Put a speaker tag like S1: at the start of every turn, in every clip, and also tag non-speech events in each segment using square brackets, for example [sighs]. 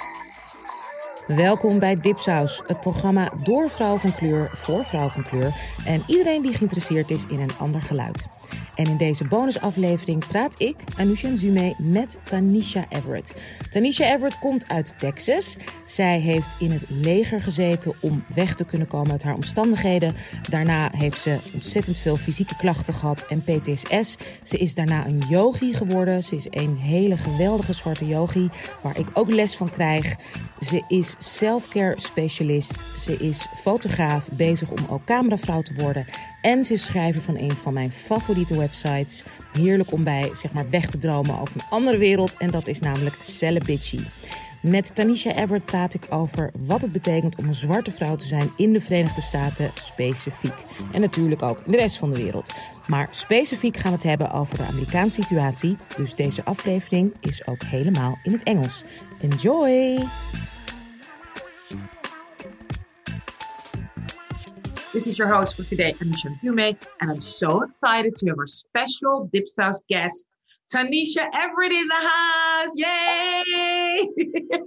S1: Thank you. Welkom bij Dipsaus, het programma door vrouw van kleur voor vrouw van kleur en iedereen die geïnteresseerd is in een ander geluid. En in deze bonusaflevering praat ik, Anusha Zume, met Tanisha Everett. Tanisha Everett komt uit Texas. Zij heeft in het leger gezeten om weg te kunnen komen uit haar omstandigheden. Daarna heeft ze ontzettend veel fysieke klachten gehad en PTSS. Ze is daarna een yogi geworden. Ze is een hele geweldige zwarte yogi, waar ik ook les van krijg. Ze is self-care specialist. Ze is fotograaf, bezig om ook cameravrouw te worden. En ze is schrijver van een van mijn favoriete websites. Heerlijk om bij zeg maar, weg te dromen over een andere wereld. En dat is namelijk Celebici. Met Tanisha Everett praat ik over wat het betekent om een zwarte vrouw te zijn in de Verenigde Staten specifiek. En natuurlijk ook in de rest van de wereld. Maar specifiek gaan we het hebben over de Amerikaanse situatie. Dus deze aflevering is ook helemaal in het Engels. Enjoy!
S2: This is your host for today, Anousha Nzume, and I'm so excited to have our special Dipsaus guest, Tanisha Everett in the house. Yay! [laughs]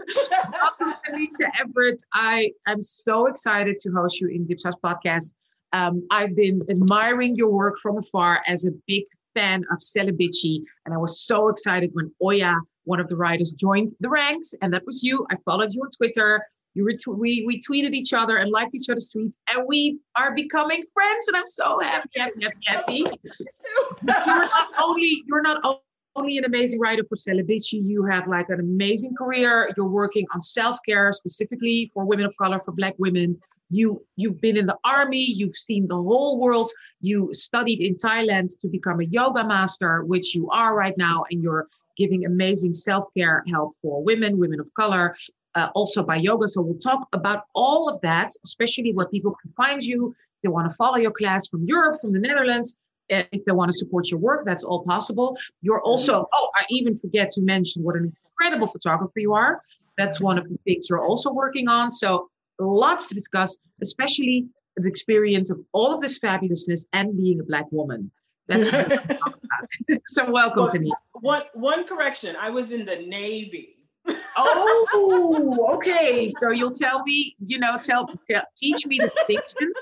S2: Welcome, Tanisha Everett. I am so excited to host you in Dipsaus podcast. Um, I've been admiring your work from afar as a big fan of Celebitchy, and I was so excited when Oya, one of the writers, joined the ranks, and that was you. I followed you on Twitter. You ret- we we tweeted each other and liked each other's tweets, and we are becoming friends. And I'm so happy, happy, happy, happy. [laughs] you're not only you're not only an amazing writer for Celebitchy, you have like an amazing career. You're working on self care specifically for women of color, for Black women. You you've been in the army. You've seen the whole world. You studied in Thailand to become a yoga master, which you are right now, and you're giving amazing self care help for women, women of color uh, also by yoga. So we'll talk about all of that, especially where people can find you. They want to follow your class from Europe, from the Netherlands, if they want to support your work, that's all possible. You're also, oh, I even forget to mention what an incredible photographer you are. That's one of the things you're also working on. So lots to discuss, especially the experience of all of this fabulousness and being a black woman. That's [laughs] so welcome to me.
S3: One one correction. I was in the Navy
S2: oh, [laughs] okay. So you'll tell me, you know, tell, tell teach me the distinction.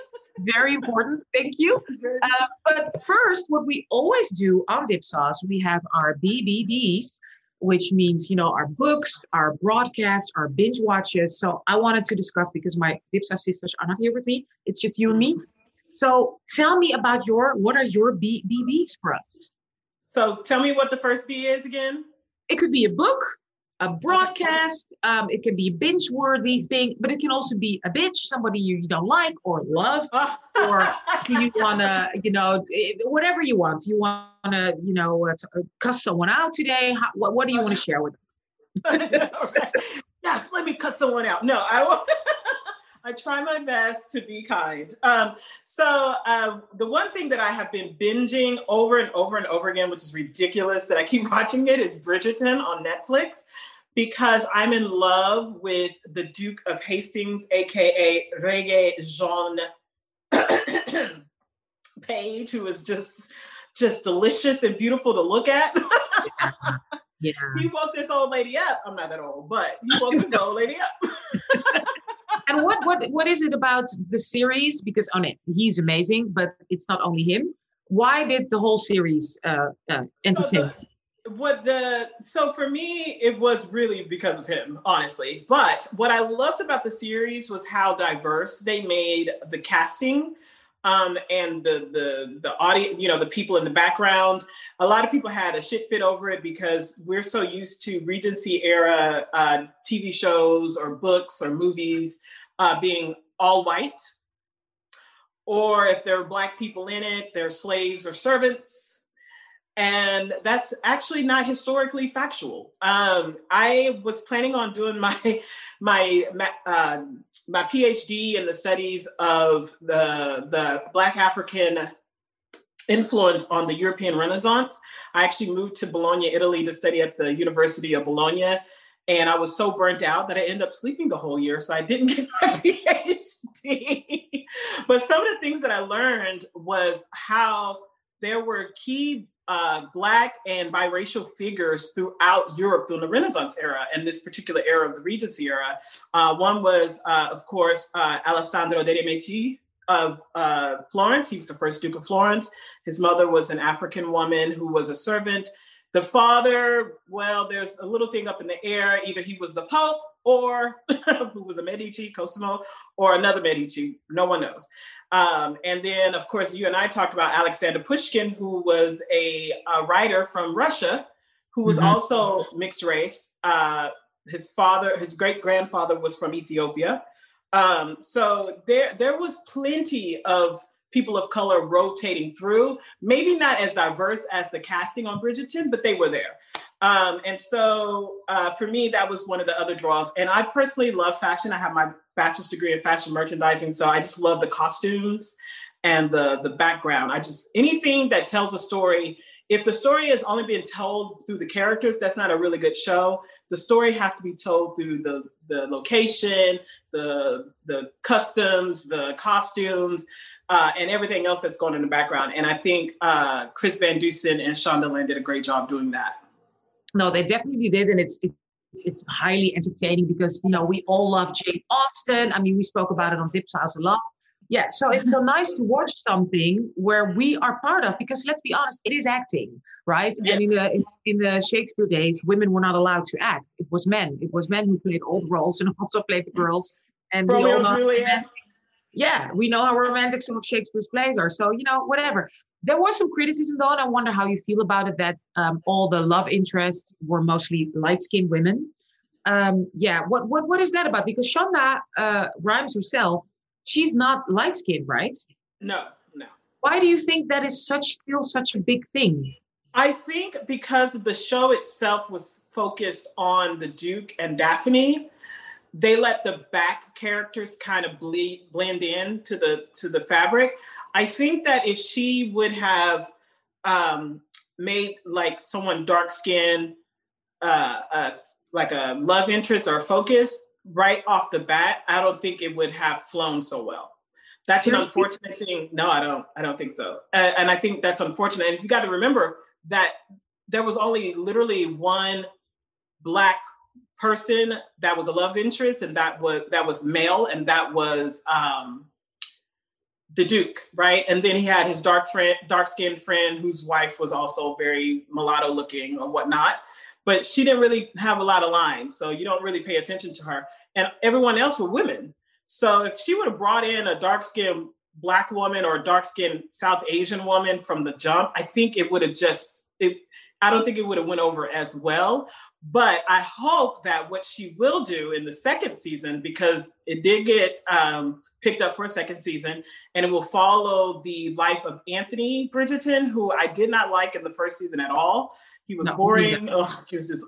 S2: Very important. Thank you. [laughs] Uh, but first, what we always do on Dipsaus, we have our BBBs, which means, you know, our books, our broadcasts, our binge watches. So I wanted to discuss because my Dipsaus sisters are not here with me. It's just you and me. So tell me about your, what are your BBBs for us?
S3: So tell me what the first B is again.
S2: It could be a book, a broadcast. Um, it can be a binge worthy thing, but it can also be a bitch, somebody you, you don't like or love, [laughs] or do you want to, you know, whatever you want. You want to, you know, uh, uh, cuss someone out today. How, what, what do you want to share with [laughs] them?
S3: yes, let me cuss someone out. No, I will. [laughs] I try my best to be kind. Um, so uh, the one thing that I have been binging over and over and over again, which is ridiculous that I keep watching it, is Bridgerton on Netflix because I'm in love with the Duke of Hastings, aka Regé Jean [coughs] Page, who is just just delicious and beautiful to look at. yeah. [laughs] yeah. He woke this old lady up. I'm not that old, but he woke this old lady up. [laughs]
S2: and what what what is it about the series? Because on it, he's amazing, but it's not only him. Why did the whole series uh, uh, entertain? So the,
S3: what the so for me it was really because of him honestly but what i loved about the series was how diverse they made the casting um, and the the the audience, you know, the people in the background. A lot of people had a shit fit over it because we're so used to Regency era uh, TV shows or books or movies uh, being all white, or if there are black people in it, they're slaves or servants and that's actually not historically factual. Um, I was planning on doing my [laughs] my uh, my PhD in the studies of the the Black African influence on the European Renaissance. I actually moved to Bologna, Italy, to study at the University of Bologna, and I was so burnt out that I ended up sleeping the whole year, so I didn't [laughs] get my PhD. [laughs] but some of the things that I learned was how there were key uh, black and biracial figures throughout Europe during the Renaissance era and this particular era of the Regency era. Uh, one was, uh, of course, uh, Alessandro de' Medici of uh, Florence. He was the first Duke of Florence. His mother was an African woman who was a servant. The father, well, there's a little thing up in the air. Either he was the Pope or [laughs] who was a Medici, Cosimo, or another Medici. No one knows. Um, and then, of course, you and I talked about Alexander Pushkin, who was a, a writer from Russia, who was mm-hmm. also mixed race. Uh, his father, his great grandfather, was from Ethiopia. Um, so there, there was plenty of people of color rotating through. Maybe not as diverse as the casting on Bridgerton, but they were there. Um, and so uh, for me, that was one of the other draws. And I personally love fashion. I have my bachelor's degree in fashion merchandising, so I just love the costumes and the the background. I just anything that tells a story. If the story is only being told through the characters, that's not a really good show. The story has to be told through the the location, the the customs, the costumes, uh, and everything else that's going in the background. And I think uh, Chris Van Dusen and Shonda Lynn did a great job doing that.
S2: No, they definitely did, and it's it's, it's highly entertaining because you know we all love Jane Austen. I mean, we spoke about it on Dipsaus a lot. Yeah, so it's so [laughs] nice to watch something where we are part of because let's be honest, it is acting, right? Yes. And in the in, in, the Shakespeare days, women were not allowed to act. It was men. It was men who played all the roles and [laughs] also played the girls. And
S3: Romeo and Juliet
S2: yeah, we know how romantic some of Shakespeare's plays are. So, you know, whatever. There was some criticism though, and I wonder how you feel about it that um, all the love interests were mostly light skinned women. Um, yeah, what, what what is that about? Because Shonda uh, Rhimes herself, she's not light skinned, right?
S3: No, no.
S2: Why do you think that is such still such a big thing?
S3: I think because the show itself was focused on the Duke and Daphne, they let the back characters kind of bleed blend in to the to the fabric. I think that if she would have um, made like someone dark skinned, uh, uh, like a love interest or a focus right off the bat, I don't think it would have flown so well. That's an unfortunate thing. No, I don't. I don't think so. Uh, and I think that's unfortunate. And you got to remember that there was only literally one black person that was a love interest and that was that was male and that was um the duke right? And then he had his dark friend dark skinned friend whose wife was also very mulatto looking or whatnot. But she didn't really have a lot of lines so you don't really pay attention to her. And everyone else were women. So if she would have brought in a dark skinned black woman or a dark skinned south asian woman from the jump i think it would have just it I don't think it would have went over as well. But I hope that what she will do in the second season, because it did get um, picked up for a second season, and it will follow the life of Anthony Bridgerton, who I did not like in the first season at all. He was no, boring. Ugh, he was just,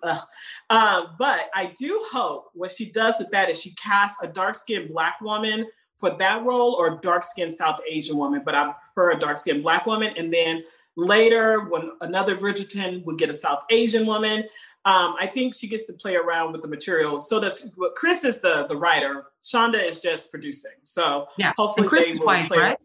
S3: um, but I do hope what she does with that is she casts a dark skinned Black woman for that role or dark skinned South Asian woman, but I prefer a dark skinned Black woman. And then later when another Bridgerton would get a South Asian woman. Um, I think she gets to play around with the material. So does Chris is the the writer. Shonda is just producing. So
S2: yeah,
S3: hopefully they will play right?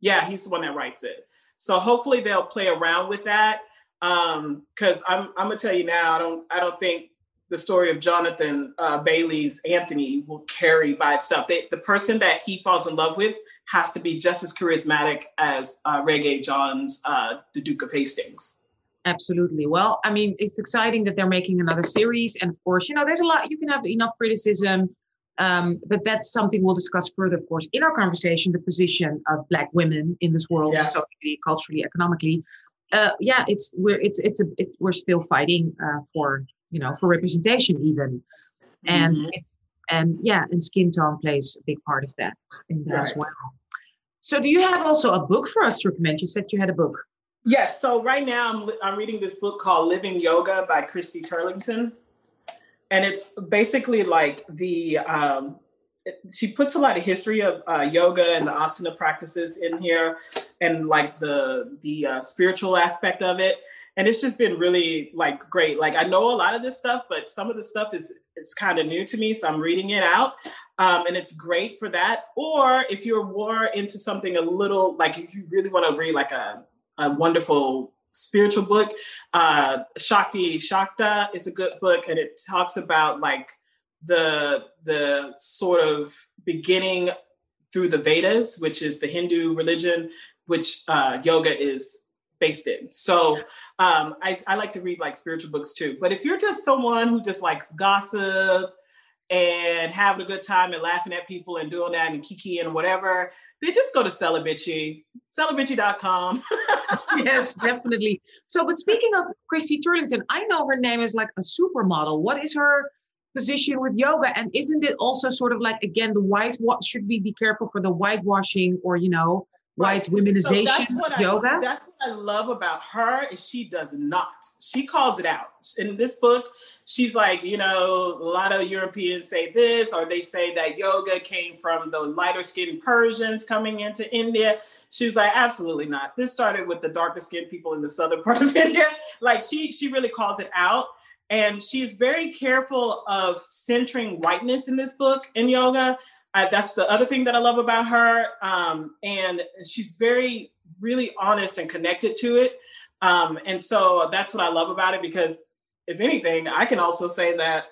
S3: Yeah, he's the one that writes it. So hopefully they'll play around with that. Um, because I'm I'm gonna tell you now, I don't I don't think the story of Jonathan uh, Bailey's Anthony will carry by itself. They, the person that he falls in love with has to be just as charismatic as uh, Regé Jean's uh, The Duke of Hastings.
S2: Absolutely. Well, I mean, it's exciting that they're making another series. And of course, you know, there's a lot, you can have enough criticism, um, but that's something we'll discuss further, of course, in our conversation the position of Black women in this world, yes. socially, culturally, economically. Uh, yeah, it's we're it's it's a it, we're still fighting uh, for you know for representation even, and mm-hmm. it's and yeah, and skin tone plays a big part of that in that right. as well. So, do you have also a book for us to recommend? You said you had a book.
S3: Yes. So right now I'm I'm reading this book called Living Yoga by Christy Turlington, and it's basically like the um, she puts a lot of history of uh, yoga and the asana practices in here, and like the the uh, spiritual aspect of it. And it's just been really like great. Like i know a lot of this stuff but some of the stuff is is kind of new to me so i'm reading it out. Um, and it's great for that. Or if you're more into something a little like if you really want to read like a a wonderful spiritual book. Uh, Shakti Shakta is a good book, and it talks about like the the sort of beginning through the Vedas, which is the Hindu religion, which uh, yoga is based in. So um, I, I like to read like spiritual books too. But if you're just someone who just likes gossip and having a good time and laughing at people and doing that and kiki and whatever, they just go to Celebitchy, celebitchy.com. [laughs]
S2: yes, definitely. So, but speaking of Christy Turlington, I know her name is like a supermodel. What is her position with yoga? And isn't it also sort of like, again, the white, what should we be careful for the whitewashing or, you know, white right. womenization so
S3: that's
S2: yoga.
S3: I, that's what I love about her is she does not. She calls it out. In this book, she's like, you know, a lot of Europeans say this, or they say that yoga came from the lighter skinned Persians coming into India. She was like, absolutely not. This started with the darker skinned people in the southern [laughs] part of India. Like she she really calls it out. And she's very careful of centering whiteness in this book in yoga I, that's the other thing that I love about her. Um, and she's very, really honest and connected to it. Um, and so that's what I love about it because, if anything, I can also say that,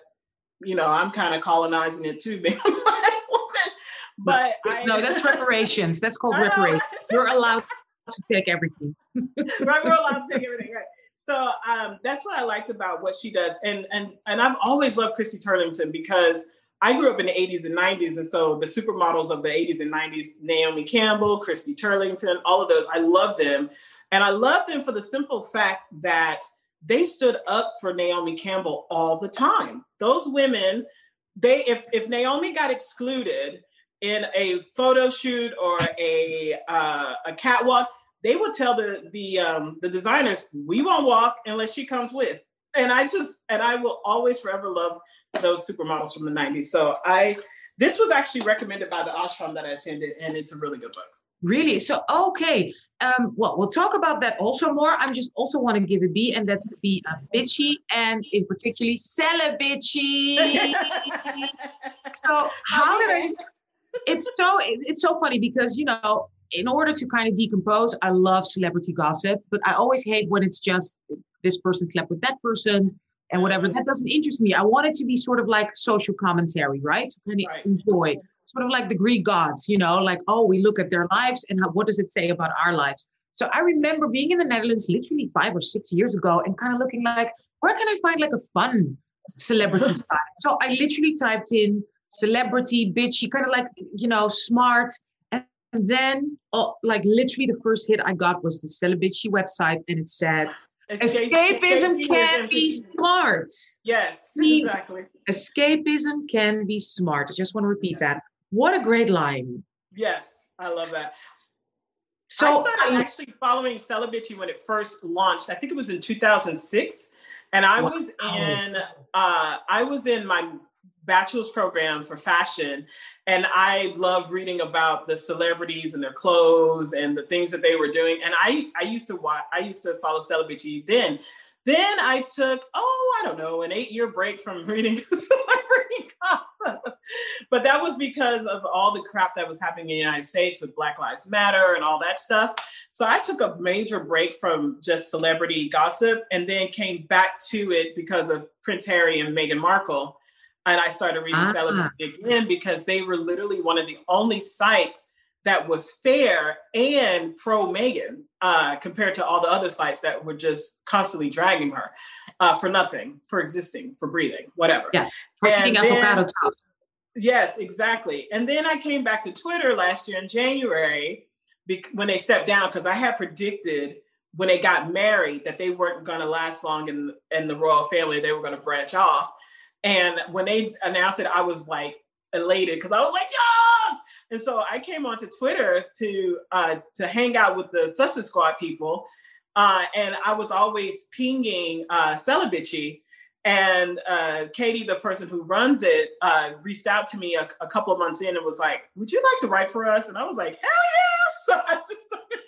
S3: you know, I'm kind of colonizing it too, [laughs] being a black woman. But [laughs]
S2: I, no, that's reparations. That's called [laughs] reparations. You're allowed to take everything.
S3: right, we're allowed to take everything. Right. So um, that's what I liked about what she does, and and and I've always loved Christy Turlington because I grew up in the 80s and 90s. And so the supermodels of the 80s and 90s, Naomi Campbell, Christy Turlington, all of those, I love them. And I love them for the simple fact that they stood up for Naomi Campbell all the time. Those women, they if if Naomi got excluded in a photo shoot or a uh, a catwalk, they would tell the the um, the designers, "We won't walk unless she comes with." And I just and I will always forever love those supermodels from the 90s. So I this was actually recommended by the ashram that I attended, and it's a really good book.
S2: Really? So okay. Um, well, we'll talk about that also more. I'm just also want to give a B, and that's the a bitchy, and in particularly celebitchy. [laughs] so how did I? It's so it's so funny because you know, in order to kind of decompose, I love celebrity gossip, but I always hate when it's just this person slept with that person and whatever. That doesn't interest me. I want it to be sort of like social commentary, right? To kind of right. enjoy, sort of like the Greek gods, you know, like, oh, we look at their lives and how, what does it say about our lives? So I remember being in the Netherlands literally five or six years ago and kind of looking like, where can I find like a fun celebrity [laughs] style? So I literally typed in celebrity, bitchy, kind of like, you know, smart. And then, oh, like literally the first hit I got was the Celebitchy website and it said, Escape, escapism, escapism can be smart.
S3: Yes, exactly.
S2: Escapism can be smart. I just want to repeat that. What a great line.
S3: Yes, I love that. So I started actually following Celebitchy when it first launched. I think it was in 2006, and I wow. was in uh, I was in my bachelor's program for fashion and i love reading about the celebrities and their clothes and the things that they were doing and i i used to watch i used to follow celebrity then. Then i took oh i don't know an eight year break from [laughs] reading [laughs] celebrity gossip. But that was because of all the crap that was happening in the united states with black lives matter and all that stuff. So i took a major break from just celebrity gossip and then came back to it because of prince harry and meghan markle and I started reading ah. Celebitchy again because they were literally one of the only sites that was fair and pro Meghan uh, compared to all the other sites that were just constantly dragging her uh, for nothing, for existing, for breathing, whatever.
S2: Yeah, avocado toast.
S3: Yes, exactly. And then I came back to Twitter last year in January when they stepped down because I had predicted when they got married that they weren't going to last long in in the royal family; they were going to branch off. And when they announced it, I was like elated because I was like, yes! And so I came onto Twitter to uh, to hang out with the Sussex Squad people. Uh, and I was always pinging uh, Celebitchy. And uh, Katie, the person who runs it, uh, reached out to me a, a, couple of months in and was like, "Would you like to write for us?" And I was like, "Hell yeah!" [laughs] So I just started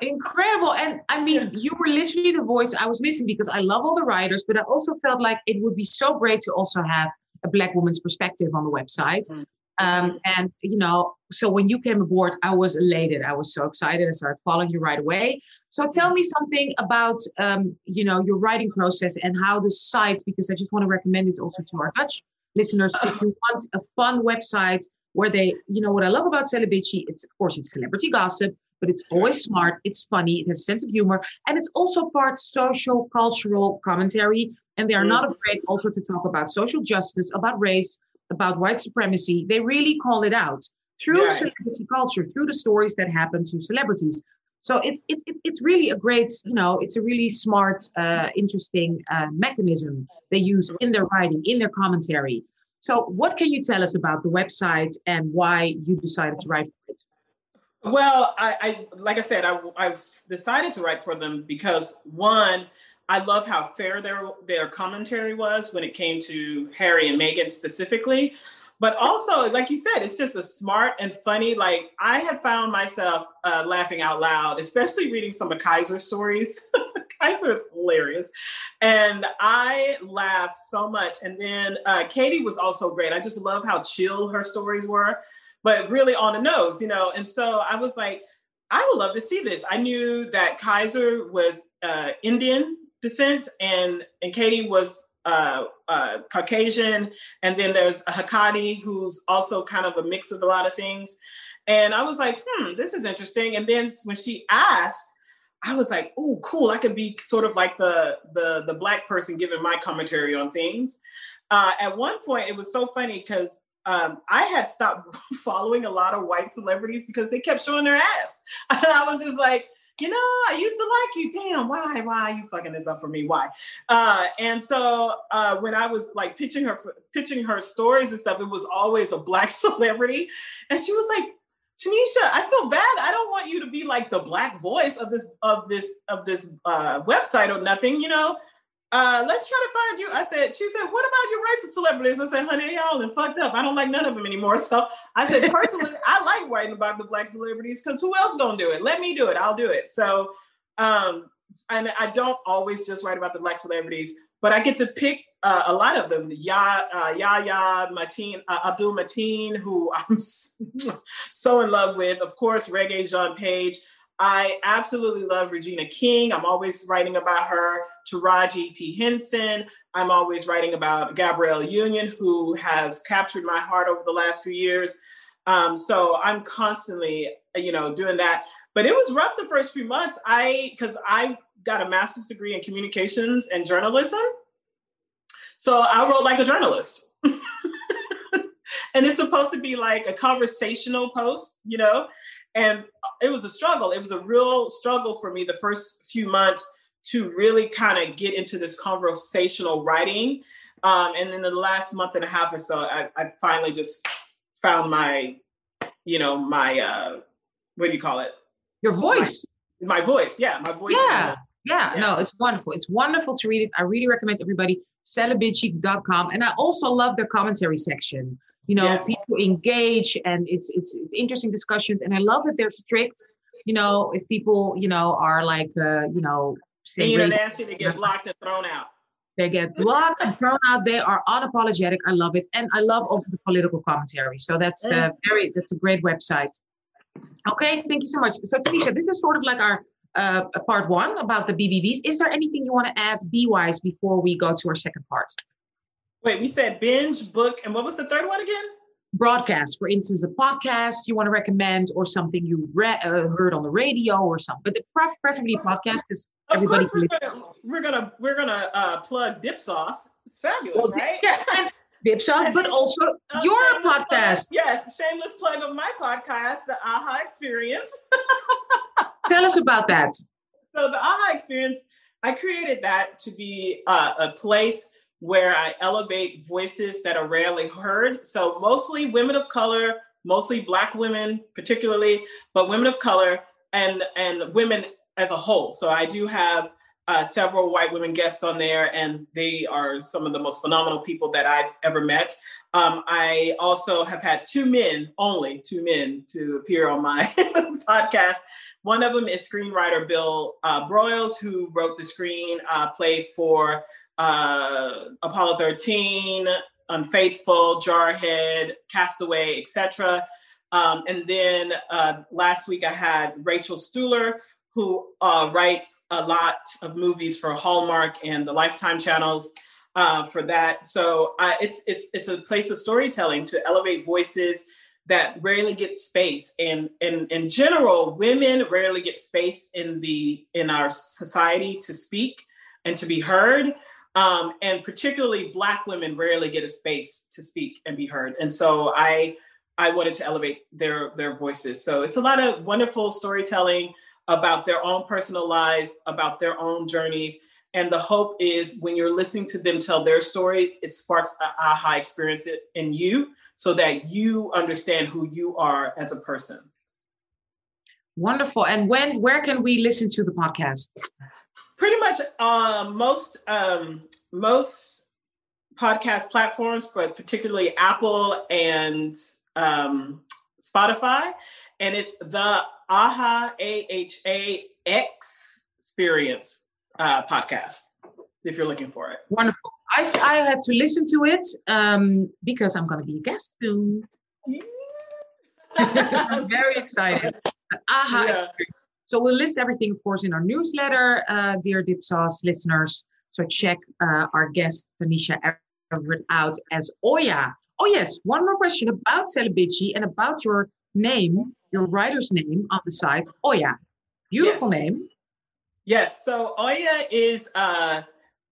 S2: incredible. And I mean, you were literally the voice I was missing because I love all the writers, but I also felt like it would be so great to also have a black woman's perspective on the website. Mm. Um, and you know, so when you came aboard, I was elated. I was so excited. I started following you right away. So tell me something about um, you know your writing process and how the site, because I just want to recommend it also to our Dutch listeners. [laughs] If you want a fun website where they, you know, what I love about Celebitchy, it's of course it's celebrity gossip, but it's always smart, it's funny, it has a sense of humor, and it's also part social cultural commentary. And they are not afraid also to talk about social justice, about race, about white supremacy. They really call it out through celebrity culture, through the stories that happen to celebrities. So it's it's it's really a great, you know, it's a really smart, uh, interesting uh, mechanism they use in their writing, in their commentary. So, what can you tell us about the website and why you decided to write for it?
S3: Well, I, I like I said, I, I decided to write for them because one, I love how fair their their commentary was when it came to Harry and Meghan specifically. But also, like you said, it's just a smart and funny. Like I had found myself uh, laughing out loud, especially reading some of Kaiser's stories. [laughs] Kaiser is hilarious, and I laughed so much. And then uh, Katie was also great. I just love how chill her stories were but really on the nose, you know. And so I was like, I would love to see this. I knew that Kaiser was uh, Indian descent, and and Katie was uh, uh, Caucasian, and then there's Hecate, who's also kind of a mix of a lot of things. And I was like, hmm, this is interesting. And then when she asked, I was like, oh, cool. I could be sort of like the the the black person giving my commentary on things. Uh, at one point, it was so funny because um, I had stopped [laughs] following a lot of white celebrities because they kept showing their ass. [laughs] And I was just like, you know, I used to like you. Damn, why? Why are you fucking this up for me? Why? Uh, and so uh, when I was like pitching her, pitching her stories and stuff, it was always a black [laughs] celebrity, and she was like, Tanisha, I feel bad. I don't want you to be like the black voice of this of this of this uh, website or nothing. You know, uh, let's try to find you. I said, she said, what about your rifle celebrities? I said, honey, y'all and fucked up. I don't like none of them anymore. [laughs] So I said, personally, [laughs] I like writing about the black celebrities because who else gonna do it? Let me do it. I'll do it. So, um, and I don't always just write about the black celebrities, but I get to pick uh, a lot of them. Ya, uh, Yahya Mateen, uh, Abdul Mateen, who [laughs] I'm so in love with. Of course, Regé-Jean Page. I absolutely love Regina King. I'm always writing about her. Taraji P. Henson. I'm always writing about Gabrielle Union, who has captured my heart over the last few years. Um, so I'm constantly, you know, doing that. But it was rough the first few months. I because I got a master's degree in communications and journalism. So I wrote like a journalist. [laughs] and it's supposed to be like a conversational post, you know? And it was a struggle. It was a real struggle for me the first few months to really kind of get into this conversational writing. Um, and then the last month and a half or so, I, I finally just found my, you know, my, uh, what do you call it?
S2: Your voice.
S3: My, my voice. Yeah. My voice.
S2: Yeah. Yeah, yeah, no, it's wonderful. It's wonderful to read it. I really recommend everybody celebitchy.com. And I also love the commentary section you know yes. people engage and it's, it's, it's interesting discussions and i love that they're strict you know if people you know are like uh, you know
S3: saying nasty they get blocked and thrown out.
S2: They get blocked and thrown out. They are unapologetic. I love it. And i love also the political commentary. So that's uh, very that's a great website. Okay thank you so much. So tanisha this is sort of like our uh, part one about the BBBs. Is there anything you want to add B wise before we go to our second part?
S3: Wait, we said binge, book, and what was the third one again?
S2: Broadcast, for instance, a podcast you want to recommend, or something you read, uh, heard on the radio, or something. But the pref- preferably podcast because everybody.
S3: We're gonna, we're gonna we're gonna uh, plug Dipsaus. It's fabulous, well, right?
S2: Yeah, Dipsaus, but also uh, your podcast.
S3: Plug, yes, shameless plug of my podcast, the AHA Experience. [laughs]
S2: Tell us about that.
S3: So the AHA Experience, I created that to be uh, a place where I elevate voices that are rarely heard. So, mostly women of color, mostly Black women, particularly, but women of color and, and women as a whole. So, I do have uh, several white women guests on there, and they are some of the most phenomenal people that I've ever met. Um, I also have had two men, only two men, to appear on my [laughs] podcast. One of them is screenwriter Bill uh, Broyles, who wrote the screen uh, play for uh, Apollo 13, Unfaithful, Jarhead, Castaway, etc. Um, and then uh, last week I had Rachel Stuhler, who uh, writes a lot of movies for Hallmark and the Lifetime channels uh, for that. So uh, it's it's it's a place of storytelling to elevate voices that rarely get space. And, and in general, women rarely get space in the in our society to speak and to be heard. Um, and particularly Black women rarely get a space to speak and be heard. And so I I wanted to elevate their their voices. So it's a lot of wonderful storytelling about their own personal lives, about their own journeys. And the hope is when you're listening to them tell their story, it sparks an aha experience in you so that you understand who you are as a person.
S2: Wonderful. And when where can we listen to the podcast?
S3: Pretty much uh, most um, most podcast platforms, but particularly Apple and um, Spotify. And it's the AHA A H A X experience uh, podcast if you're looking for it.
S2: Wonderful. I, I had to listen to it um, because I'm going to be a guest soon. [laughs] I'm very excited. AHA yeah. experience. So we'll list everything, of course, in our newsletter, uh, dear Dipsaus listeners. So check uh, our guest, Tanisha Everett, out as Oya. Oh, yes. One more question about Celebitchy and about your name, your writer's name on the site, Oya. Beautiful yes. name.
S3: Yes. So Oya is uh,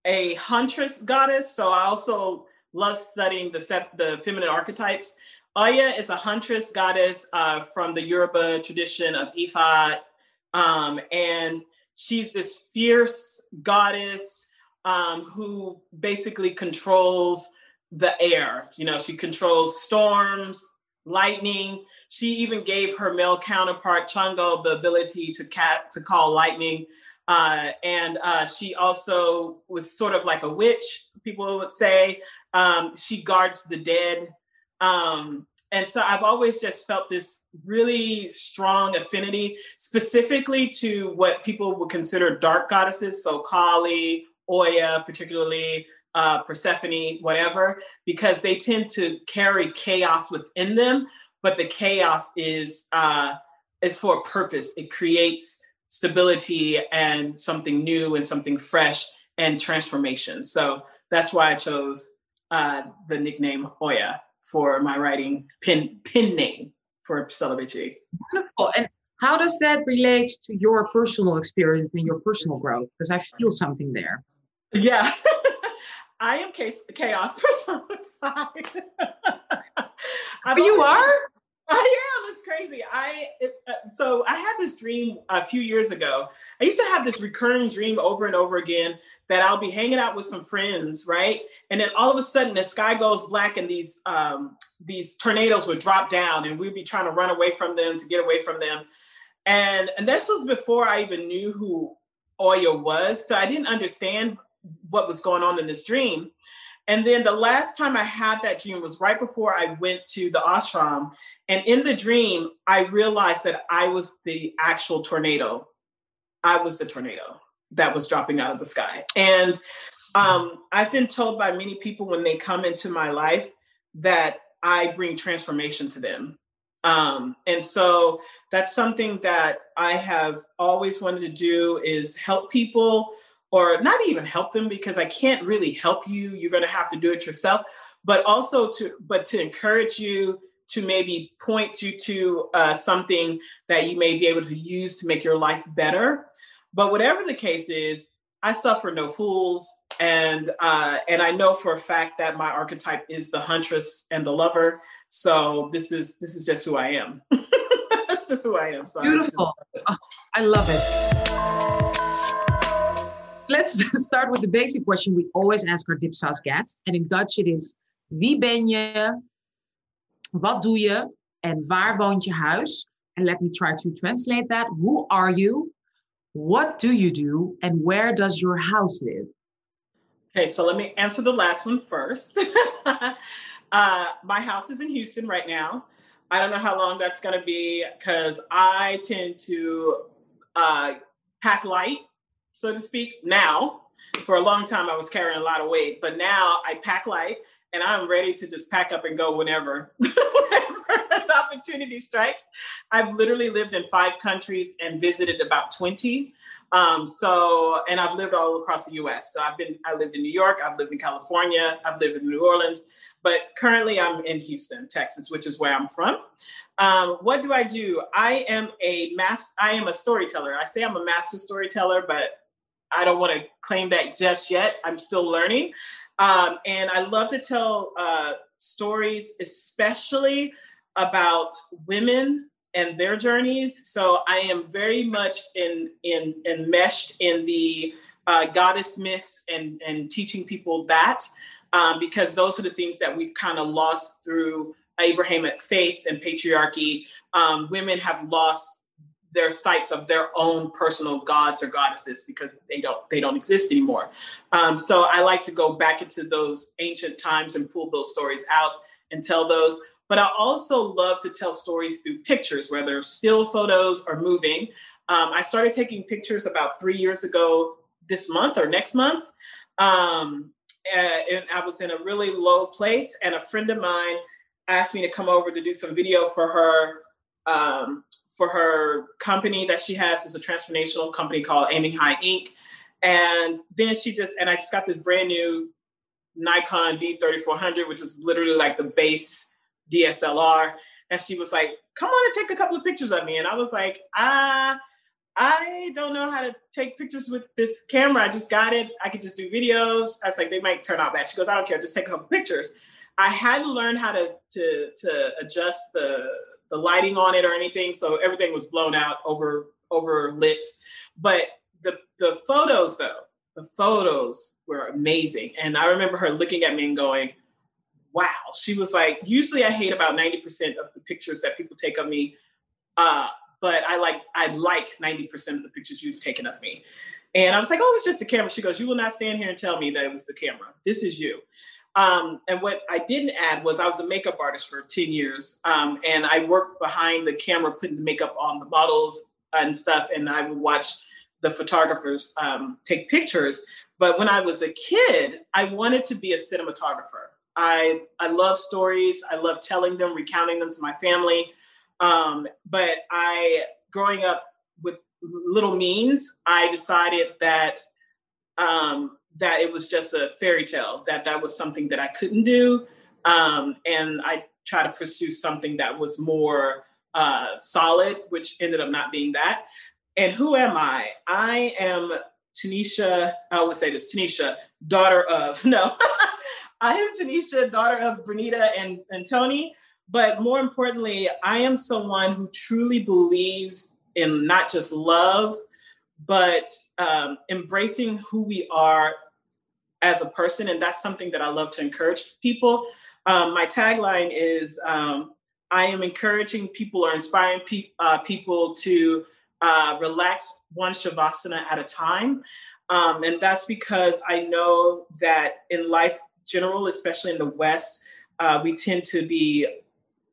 S3: a huntress goddess. So I also love studying the, the feminine archetypes. Oya is a huntress goddess uh, from the Yoruba tradition of Ifa. Um, and she's this fierce goddess um, who basically controls the air. You know, she controls storms, lightning. She even gave her male counterpart Chango the ability to cat to call lightning. Uh, and uh, she also was sort of like a witch, people would say. Um, she guards the dead. Um, and so I've always just felt this really strong affinity, specifically to what people would consider dark goddesses. So Kali, Oya, particularly uh, Persephone, whatever, because they tend to carry chaos within them. But the chaos is uh, is for a purpose. It creates stability and something new and something fresh and transformation. So that's why I chose uh, the nickname Oya for my writing pin pin name for Celebitchy.
S2: Wonderful. And how does that relate to your personal experience and your personal growth? Because I feel something there.
S3: Yeah. [laughs] I am chaos personified. [laughs]
S2: you are?
S3: I am. It's crazy. I it, uh, so I had this dream a few years ago. I used to have this recurring dream over and over again that I'll be hanging out with some friends, right? And then all of a sudden the sky goes black and these um, these tornadoes would drop down, and we'd be trying to run away from them to get away from them. And and this was before I even knew who Oya was, so I didn't understand what was going on in this dream. And then the last time I had that dream was right before I went to the ashram. And in the dream, I realized that I was the actual tornado. I was the tornado that was dropping out of the sky. And um, I've been told by many people when they come into my life that I bring transformation to them. Um, and so that's something that I have always wanted to do is help people or not even help them because I can't really help you. You're going to have to do it yourself, but also to but to encourage you to maybe point you to uh, something that you may be able to use to make your life better. But whatever the case is, I suffer no fools, and uh, and I know for a fact that my archetype is the huntress and the lover. So this is this is just who I am. [laughs] That's just who I am.
S2: So Beautiful. I, oh, I love it let's [laughs] start with the basic question we always ask our Dipsaus guests. And in Dutch it is, wie ben je? Wat doe je? En waar woont je huis? And let me try to translate that. Who are you? What do you do? And where does your house live?
S3: Okay, so let me answer the last one first. [laughs] uh, my house is in Houston right now. I don't know how long that's going to be because I tend to uh, pack light so to speak, now. For a long time, I was carrying a lot of weight, but now I pack light and I'm ready to just pack up and go whenever, [laughs] whenever [laughs] the opportunity strikes. I've literally lived in five countries and visited about 20. Um, so, and I've lived all across the U.S. So I've been, I lived in New York, I've lived in California, I've lived in New Orleans, but currently I'm in Houston, Texas, which is where I'm from. Um, what do I do? I am a mass. I am a storyteller. I say I'm a master storyteller, but I don't want to claim that just yet. I'm still learning, um, and I love to tell uh, stories, especially about women and their journeys. So I am very much in in enmeshed in the uh, goddess myths and and teaching people that um, because those are the things that we've kind of lost through Abrahamic faiths and patriarchy. Um, women have lost their sites of their own personal gods or goddesses because they don't they don't exist anymore. Um, so I like to go back into those ancient times and pull those stories out and tell those. But I also love to tell stories through pictures, whether still photos or moving. Um, I started taking pictures about three years ago this month or next month. Um, and I was in a really low place, and a friend of mine asked me to come over to do some video for her um, for her company that she has is a transformational company called Aiming High Inc. And then she just and I just got this brand new Nikon D3400, which is literally like the base DSLR. And she was like, come on and take a couple of pictures of me. And I was like, ah, I don't know how to take pictures with this camera. I just got it. I could just do videos. I was like, they might turn out bad. She goes, I don't care, just take a couple pictures. I had to learn how to to to adjust the the lighting on it or anything. So everything was blown out, over over lit. But the the photos though, the photos were amazing. And I remember her looking at me and going, wow. She was like, usually I hate about 90% of the pictures that people take of me. Uh, but I like I like 90% of the pictures you've taken of me. And I was like, oh, it's just the camera. She goes, you will not stand here and tell me that it was the camera. This is you. Um, and what I didn't add was I was a makeup artist for 10 years. Um, and I worked behind the camera, putting the makeup on the models and stuff. And I would watch the photographers um, take pictures. But when I was a kid, I wanted to be a cinematographer. I I love stories. I love telling them, recounting them to my family. Um, but I, growing up with little means, I decided that um, that it was just a fairy tale. That that was something that I couldn't do, um, and I tried to pursue something that was more uh, solid, which ended up not being that. And who am I? I am Tanisha. I would say this: Tanisha, daughter of [laughs] no. [laughs] I am Tanisha, daughter of Bernita and, and Tony. But more importantly, I am someone who truly believes in not just love, but um, embracing who we are as a person. And that's something that I love to encourage people. Um, my tagline is um, I am encouraging people or inspiring pe- uh, people to uh, relax one Shavasana at a time. Um, and that's because I know that in life, general, especially in the West, uh, we tend to be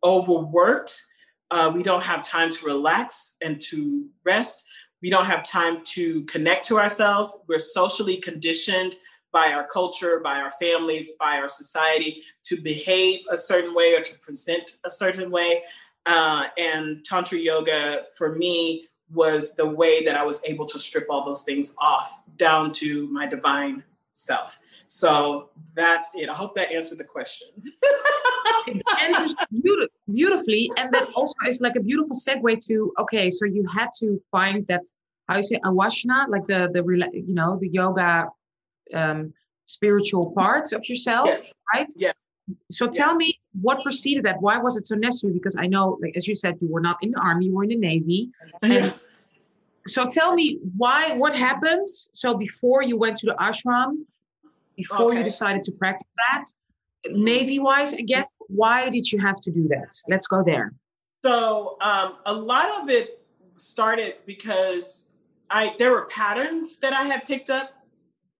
S3: overworked. Uh, we don't have time to relax and to rest. We don't have time to connect to ourselves. We're socially conditioned by our culture, by our families, by our society to behave a certain way or to present a certain way. Uh, and Tantra Yoga, for me, was the way that I was able to strip all those things off down to my divine self. So that's it. I hope that answered the question.
S2: it answers beautifully. And that also is like a beautiful segue to okay, so you had to find that how you say awashna, like the the you know the yoga um, spiritual parts of yourself,
S3: yes.
S2: right?
S3: Yeah.
S2: So tell yes. me what preceded that. Why was it so necessary? Because I know, like as you said, you were not in the army, you were in the navy. And so tell me why. What happens? So before you went to the ashram, before okay. you decided to practice that, Navy wise, again, why did you have to do that? Let's go there.
S3: So um, a lot of it started because I there were patterns that I had picked up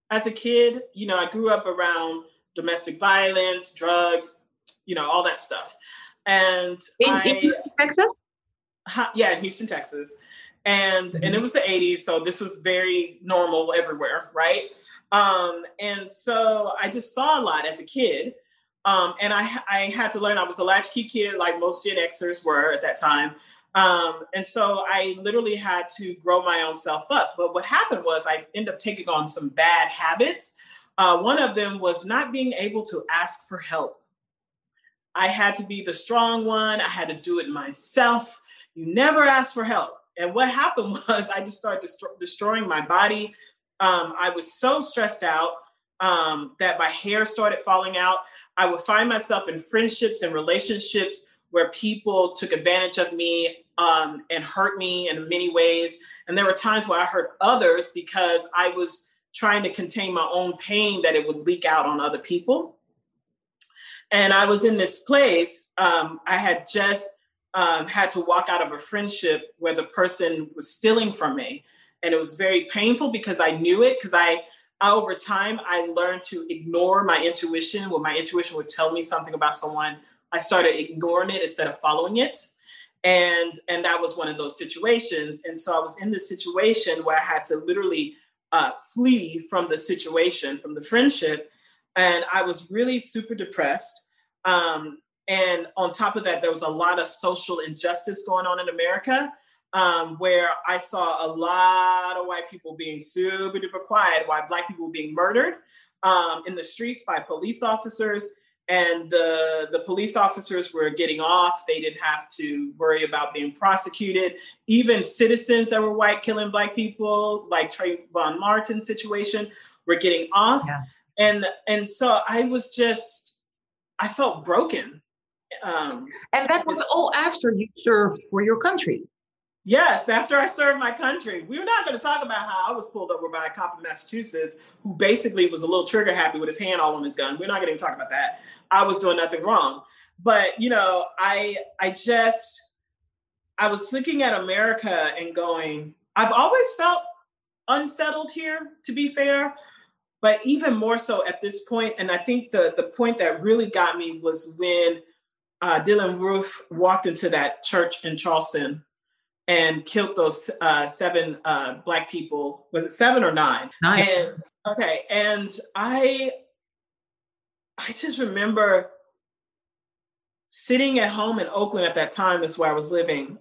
S3: as a kid. You know, I grew up around domestic violence, drugs, you know, all that stuff. And
S2: in,
S3: I,
S2: in Texas?
S3: Yeah, in Houston, Texas. And mm-hmm. and it was the 80s, so this was very normal everywhere, right? Um, and so I just saw a lot as a kid. Um, and I, I had to learn, I was a latchkey kid, like most Gen Xers were at that time. Um, and so I literally had to grow my own self up. But what happened was I ended up taking on some bad habits. Uh, one of them was not being able to ask for help. I had to be the strong one, I had to do it myself. You never ask for help. And what happened [laughs] was I just started dest- destroying my body. Um, I was so stressed out um, that my hair started falling out. I would find myself in friendships and relationships where people took advantage of me um, and hurt me in many ways. And there were times where I hurt others because I was trying to contain my own pain that it would leak out on other people. And I was in this place, um, I had just um, had to walk out of a friendship where the person was stealing from me. And it was very painful because I knew it, because I, over time, I learned to ignore my intuition. When my intuition would tell me something about someone, I started ignoring it instead of following it. And and that was one of those situations. And so I was in this situation where I had to literally uh, flee from the situation, from the friendship, and I was really super depressed. Um, and on top of that, there was a lot of social injustice going on in America, um, where I saw a lot of white people being super duper quiet, while Black people were being murdered um, in the streets by police officers. And the the police officers were getting off. They didn't have to worry about being prosecuted. Even citizens that were white killing black people like Trayvon Martin situation were getting off. Yeah. and and so i was just i felt broken
S2: um, and that was all after you served for your country
S3: Yes, after I served my country. We are not going to talk about how I was pulled over by a cop in Massachusetts who basically was a little trigger happy with his hand all on his gun. We're not going to talk about that. I was doing nothing wrong. But, you know, I I just I was looking at America and going, I've always felt unsettled here, to be fair, but even more so at this point. And I think the the point that really got me was when uh, Dylann Roof walked into that church in Charleston and killed those uh, seven uh, black people. Was it seven or nine?
S2: Nine.
S3: And, okay, and I, I just remember sitting at home in Oakland at that time. That's where I was living,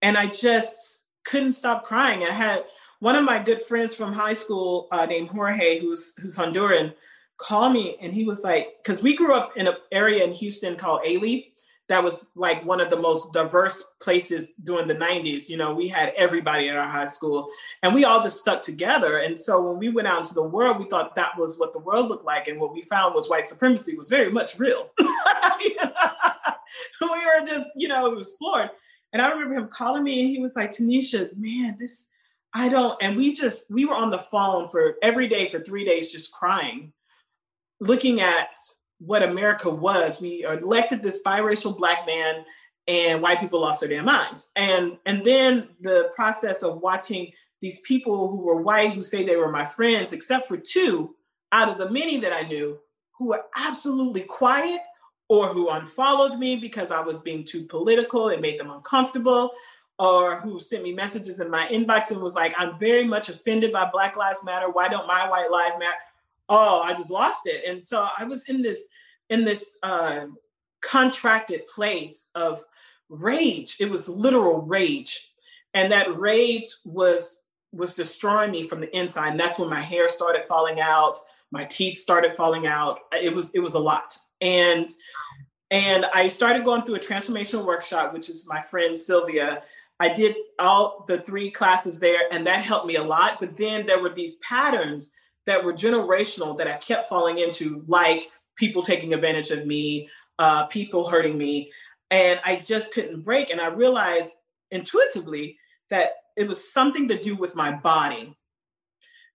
S3: and I just couldn't stop crying. I had one of my good friends from high school uh, named Jorge, who's who's Honduran, call me, and he was like, because we grew up in an area in Houston called Alief that was like one of the most diverse places during the 90s. You know, we had everybody at our high school and we all just stuck together. And so when we went out into the world, we thought that was what the world looked like. And what we found was white supremacy was very much real. [laughs] we were just, you know, it was floored. And I remember him calling me and he was like, Tanisha, man, this, I don't, and we just, we were on the phone for every day for three days just crying, looking at what America was. We elected this biracial black man and white people lost their damn minds. And and then the process of watching these people who were white who say they were my friends, except for two out of the many that I knew who were absolutely quiet or who unfollowed me because I was being too political and made them uncomfortable, or who sent me messages in my inbox and was like, I'm very much offended by Black Lives Matter. Why don't my white lives matter? Oh, I just lost it. And so I was in this in this uh, contracted place of rage. It was literal rage, and that rage was was destroying me from the inside. And that's when my hair started falling out, my teeth started falling out. It was it was a lot, and and I started going through a transformational workshop, which is my friend Sylvia. I did all the three classes there, and that helped me a lot. But then there were these patterns that were generational that I kept falling into, like people taking advantage of me, uh, people hurting me. And I just couldn't break. And I realized intuitively that it was something to do with my body.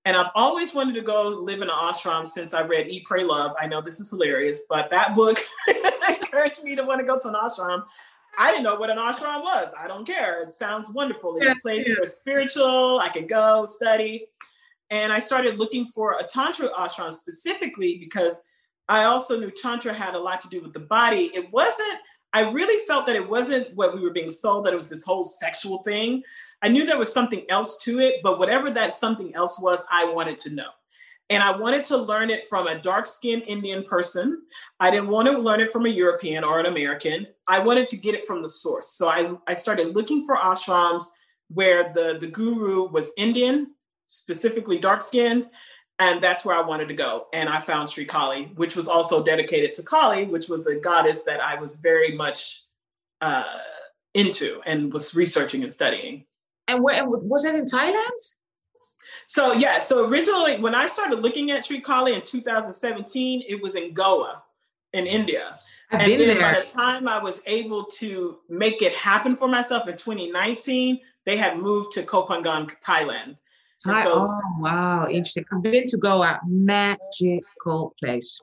S3: And I've always wanted to go live in an ashram since I read Eat, Pray, Love. I know this is hilarious, but that book [laughs] encouraged me to want to go to an ashram. I didn't know what an ashram was. I don't care. It sounds wonderful. It's a place where it's spiritual. I could go study. And I started looking for a Tantra ashram specifically because I also knew Tantra had a lot to do with the body. It wasn't, I really felt that it wasn't what we were being sold, that it was this whole sexual thing. I knew there was something else to it, but whatever that something else was, I wanted to know. And I wanted to learn it from a dark skinned Indian person. I didn't want to learn it from a European or an American. I wanted to get it from the source. So I, I started looking for ashrams where the, the guru was Indian, specifically dark skinned. And that's where I wanted to go. And I found Sri Kali, which was also dedicated to Kali, which was a goddess that I was very much uh, into and was researching and studying.
S2: And where was that in Thailand?
S3: So yeah, so originally when I started looking at Sri Kali in 2017, it was in Goa, in India.
S2: I've
S3: and then
S2: there.
S3: by the time I was able to make it happen for myself in 2019, they had moved to Koh Phangan, Thailand.
S2: Thai-
S3: so-
S2: oh wow, interesting. I've been to Goa, magical place.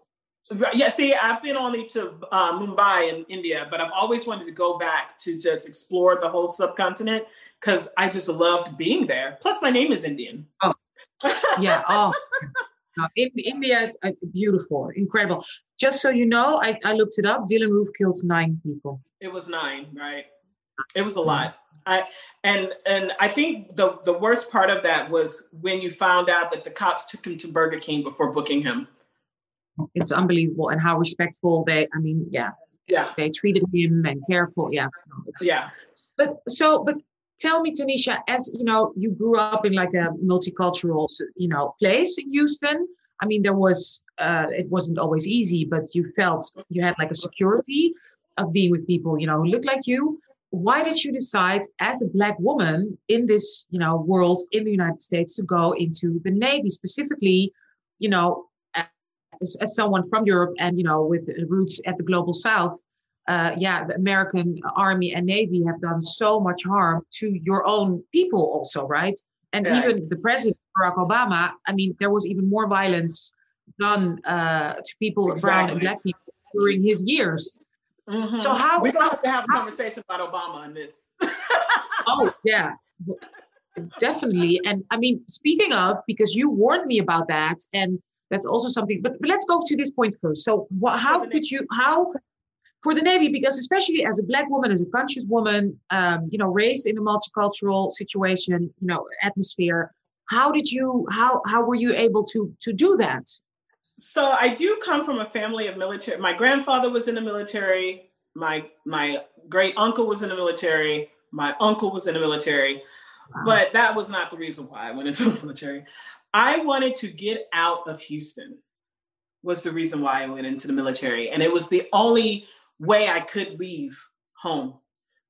S3: Yeah, see, I've been only to uh, Mumbai in India, but I've always wanted to go back to just explore the whole subcontinent because I just loved being there. Plus, my name is Indian.
S2: Oh. [laughs] Yeah. Oh, no, in, India is uh, beautiful, incredible. Just so you know, I, I looked it up. Dylann Roof killed nine people.
S3: It was nine, right? It was a lot. I and and I think the the worst part of that was when you found out that the cops took him to Burger King before booking him.
S2: It's unbelievable, and how respectful they. I mean, yeah,
S3: Yeah,
S2: they treated him and careful. Yeah.
S3: yeah.
S2: But so, but tell me, Tanisha, as you know, you grew up in like a multicultural, you know, place in Houston. I mean, there was, uh, it wasn't always easy, but you felt you had like a security of being with people, you know, who looked like you. Why did you decide, as a black woman in this, you know, world in the United States, to go into the Navy specifically, you know, as, as someone from Europe and you know with roots at the global South? uh, yeah, the American Army and Navy have done so much harm to your own people, also, right? And
S3: Right.
S2: even the president, Barack Obama, I mean, there was even more violence done uh, to people, brown and black people, during his years.
S3: Mhm.
S2: So how?
S3: we're gonna have to have a
S2: how-
S3: conversation about Obama on this.
S2: Oh, [laughs] yeah, definitely. And I mean, speaking of, because you warned me about that, and that's also something. But, but let's go to this point first. So, wha how
S3: the
S2: could you? How for the Navy? Because especially as a black woman, as a conscious woman, um, you know, raised in a multicultural situation, you know, atmosphere. How did you? How how were you able to to do that?
S3: So I do come from a family of military. My grandfather was in the military. My my great uncle was in the military. My uncle was in the military.
S2: Wow.
S3: But that was not the reason why I went into [laughs] the military. I wanted to get out of Houston. Was the reason why I went into the military, and it was the only way I could leave home.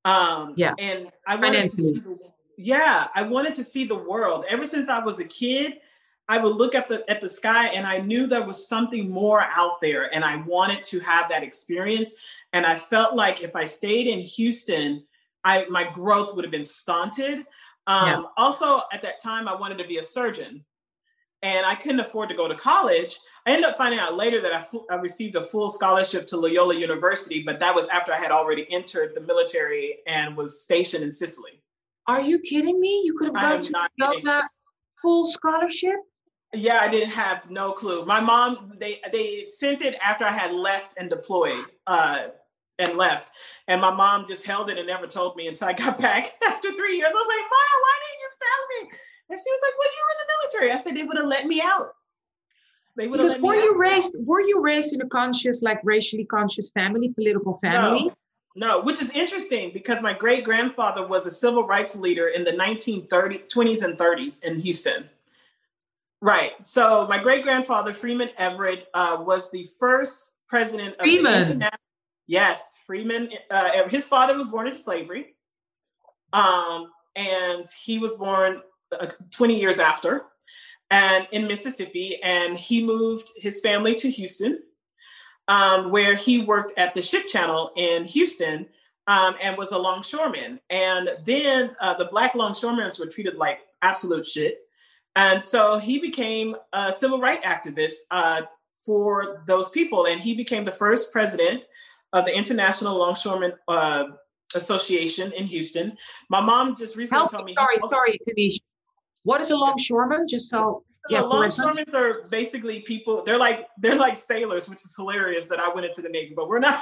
S3: Um,
S2: Yeah.
S3: and I wanted to see. The, yeah, I wanted to see the world. Ever since I was a kid, I would look at the at the sky, and I knew there was something more out there, and I wanted to have that experience. And I felt like if I stayed in Houston, I my growth would have been stunted. Um,
S2: Yeah.
S3: Also, at that time, I wanted to be a surgeon, and I couldn't afford to go to college. I ended up finding out later that I, I received a full scholarship to Loyola University, but that was after I had already entered the military and was stationed in Sicily.
S2: Are you kidding me? You could have gone to full scholarship.
S3: Yeah, I didn't have no clue. My mom they they sent it after I had left and deployed uh, and left, and my mom just held it and never told me until I got [laughs] back after three years. I was like, Mom, why didn't you tell me? And she was like, Well, you were in the military. I said they would have let me out. They would have
S2: Because were you
S3: out.
S2: raised were you raised in a conscious, like racially conscious family, political family?
S3: No, which is interesting because my great grandfather was a civil rights leader in the 1930s, 20s, and 30s in Houston. Right. So my great grandfather, Freeman Everett, uh, was the first president of
S2: Freeman.
S3: the international. Yes, Freeman. Uh, his father was born into slavery, um, and he was born uh, 20 years after, and in Mississippi, and he moved his family to Houston um, where he worked at the ship channel in Houston um, and was a longshoreman. And then uh, the black longshoremen were treated like absolute shit. And so he became a civil rights activist uh, for those people. And he became the first president of the International Longshoremen uh, Association in Houston. My mom just recently
S2: Help
S3: told
S2: me. Sorry,
S3: also-
S2: sorry, Kanish. What is a longshoreman? Just so
S3: so
S2: Yeah,
S3: longshoremen are basically people. They're like they're like sailors, which is hilarious that I went into the navy, but we're not.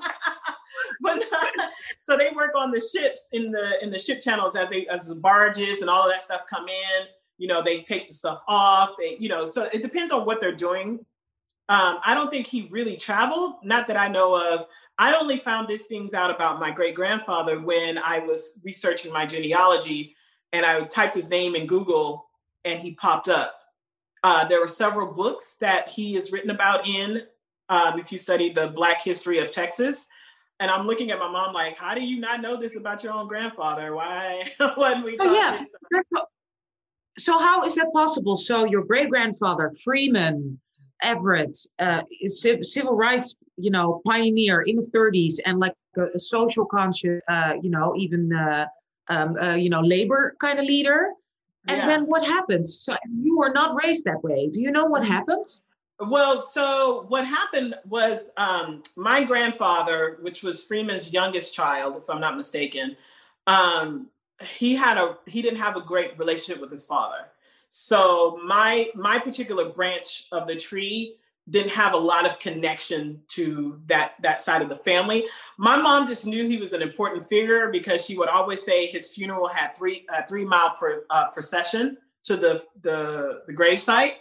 S3: [laughs] but not, [laughs] so they work on the ships in the in the ship channels as they as the barges and all of that stuff come in. You know, they take the stuff off. They, you know, so it depends on what they're doing. Um, I don't think he really traveled, not that I know of. I only found these things out about my great grandfather when I was researching my genealogy and I typed his name in Google and he popped up. Uh, there were several books that he is written about in, um, if you study the Black history of Texas. And I'm looking at my mom like, how do you not know this about your own grandfather? Why [laughs] wasn't we
S2: oh, yeah. So how is that possible? So your great grandfather, Freeman, Everett, uh, civil rights, you know, pioneer in the 30s, and like a, social conscious, uh, you know, even uh, um, uh, you know, labor kind of leader. And yeah. then what happens? So you were not raised that way. Do you know what happened?
S3: Well, so what happened was um, my grandfather, which was Freeman's youngest child, if I'm not mistaken, um, he had a he didn't have a great relationship with his father. So my my particular branch of the tree didn't have a lot of connection to that that side of the family. My mom just knew he was an important figure because she would always say his funeral had three uh, three mile per, uh, procession to the the the grave site,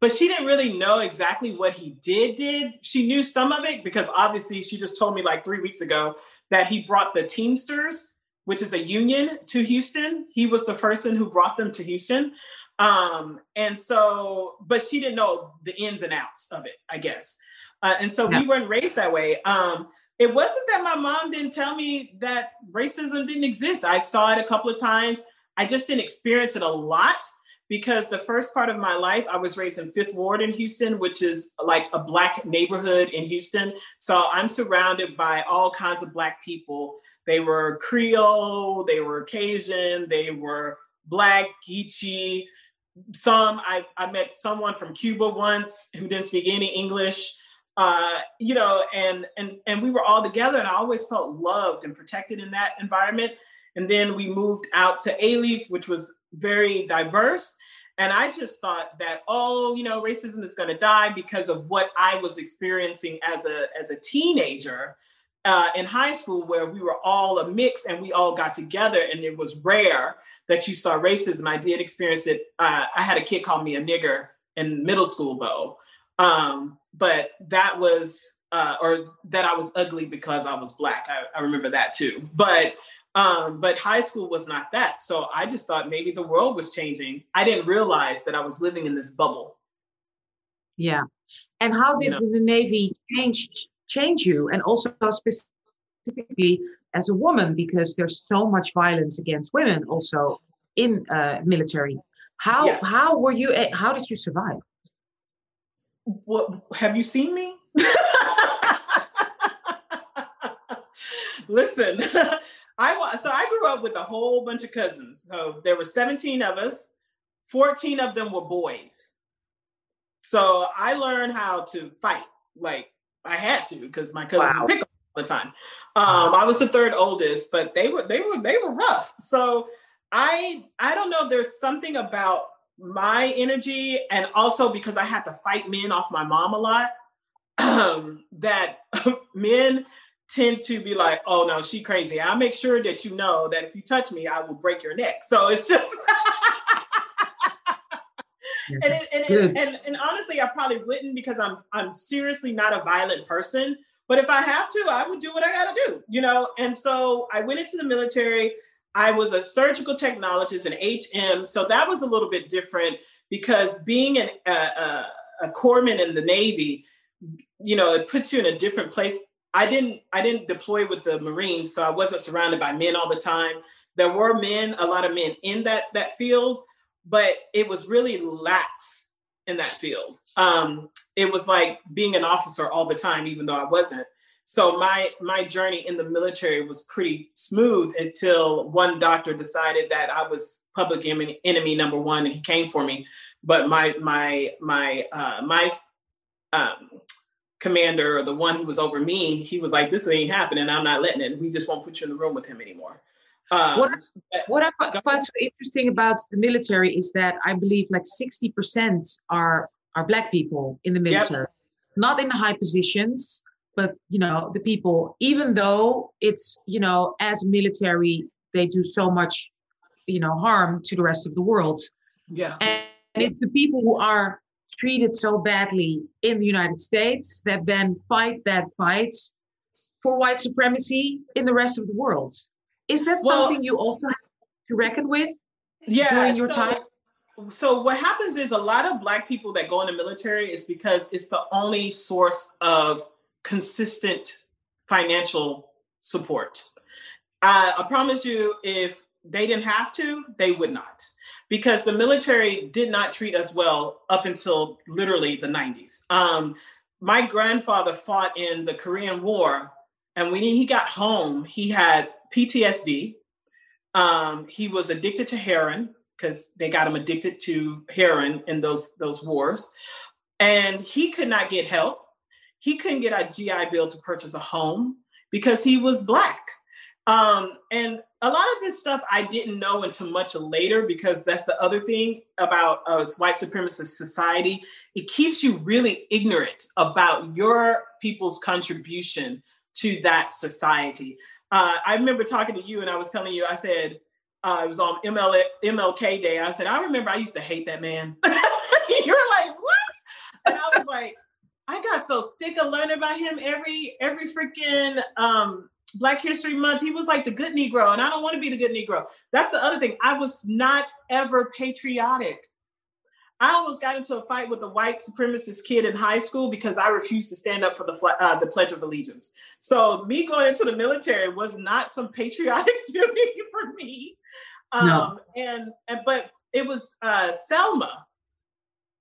S3: but she didn't really know exactly what he did. Did she knew some of it because obviously she just told me like three weeks ago that he brought the Teamsters, which is a union, to Houston. He was the person who brought them to Houston. Um, and so, but she didn't know the ins and outs of it, I guess. Uh, and so yeah. we weren't raised that way. Um, it wasn't that my mom didn't tell me that racism didn't exist. I saw it a couple of times. I just didn't experience it a lot because the first part of my life, I was raised in Fifth Ward in Houston, which is like a Black neighborhood in Houston. So I'm surrounded by all kinds of Black people. They were Creole, they were Cajun, they were Black, Geechee, some I, I met someone from Cuba once who didn't speak any English. Uh, you know, and and and we were all together, and I always felt loved and protected in that environment. And then we moved out to Alief, which was very diverse. And I just thought that, oh, you know, racism is going to die because of what I was experiencing as a as a teenager uh, in high school where we were all a mix and we all got together and it was rare that you saw racism. I did experience it. Uh, I had a kid call me a nigger in middle school, though. Um, but that was, uh, or that I was ugly because I was black. I, I remember that too. But um, but high school was not that. So I just thought maybe the world was changing. I didn't realize that I was living in this bubble.
S2: Yeah. And how did you know? the Navy change change you and also specifically as a woman because there's so much violence against women also in uh, military. How yes. how were you how did you survive?
S3: What have you seen me? [laughs] Listen [laughs] i so i grew up with a whole bunch of cousins. So there were 17 of us. 14 of them were boys. So i learned how to fight like I had to because my cousins wow. would pick all the time. Um, I was the third oldest, but they were they were they were rough. So I I don't know. There's something about my energy, and also because I had to fight men off my mom a lot, um, that [laughs] men tend to be like, "Oh no, she crazy." I'll make sure that you know that if you touch me, I will break your neck. So it's just. [laughs] and, it, and, it, and, and honestly, I probably wouldn't because I'm I'm seriously not a violent person. But if I have to, I would do what I got to do, you know. And so I went into the military. I was a surgical technologist, an HM, so that was a little bit different because being an, a, a, a corpsman in the Navy, you know, it puts you in a different place. I didn't I didn't deploy with the Marines, so I wasn't surrounded by men all the time. There were men, a lot of men in that that field, but it was really lax in that field. Um, it was like being an officer all the time, even though I wasn't. So my my journey in the military was pretty smooth until one doctor decided that I was public enemy, enemy number one, and he came for me. But my my my uh, my um, commander, or the one who was over me, he was like, "This ain't happening. I'm not letting it. We just won't put you in the room with him anymore."
S2: Um, what, what I find so interesting about the military is that I believe like 60% are are black people in the military, yep. not in the high positions, but you know the people. Even though it's you know as military they do so much you know harm to the rest of the world.
S3: Yeah.
S2: And it's the people who are treated so badly in the United States that then fight that fight for white supremacy in the rest of the world. Is that well, something you also have to reckon with
S3: yeah,
S2: during your
S3: so,
S2: time?
S3: So what happens is a lot of black people that go in the military is because it's the only source of consistent financial support. I, I promise you, if they didn't have to, they would not. Because the military did not treat us well up until literally the 90s. Um, my grandfather fought in the Korean War, and when he got home, he had PTSD. Um, he was addicted to heroin because they got him addicted to heroin in those those wars, and he could not get help. He couldn't get a GI Bill to purchase a home because he was black. Um, and a lot of this stuff I didn't know until much later because that's the other thing about uh, white supremacist society. It keeps you really ignorant about your people's contribution to that society. Uh, I remember talking to you and I was telling you, I said, uh, it was on ML, MLK Day. I said, I remember I used to hate that man. [laughs] you were like, what? And I was like, I got so sick of learning about him every every freaking um, Black History Month. He was like the good Negro, and I don't want to be the good Negro. That's the other thing. I was not ever patriotic. I almost got into a fight with a white supremacist kid in high school because I refused to stand up for the uh, the Pledge of Allegiance. So me going into the military was not some patriotic [laughs] duty for me. Um, no. and, and but it was uh, Selma.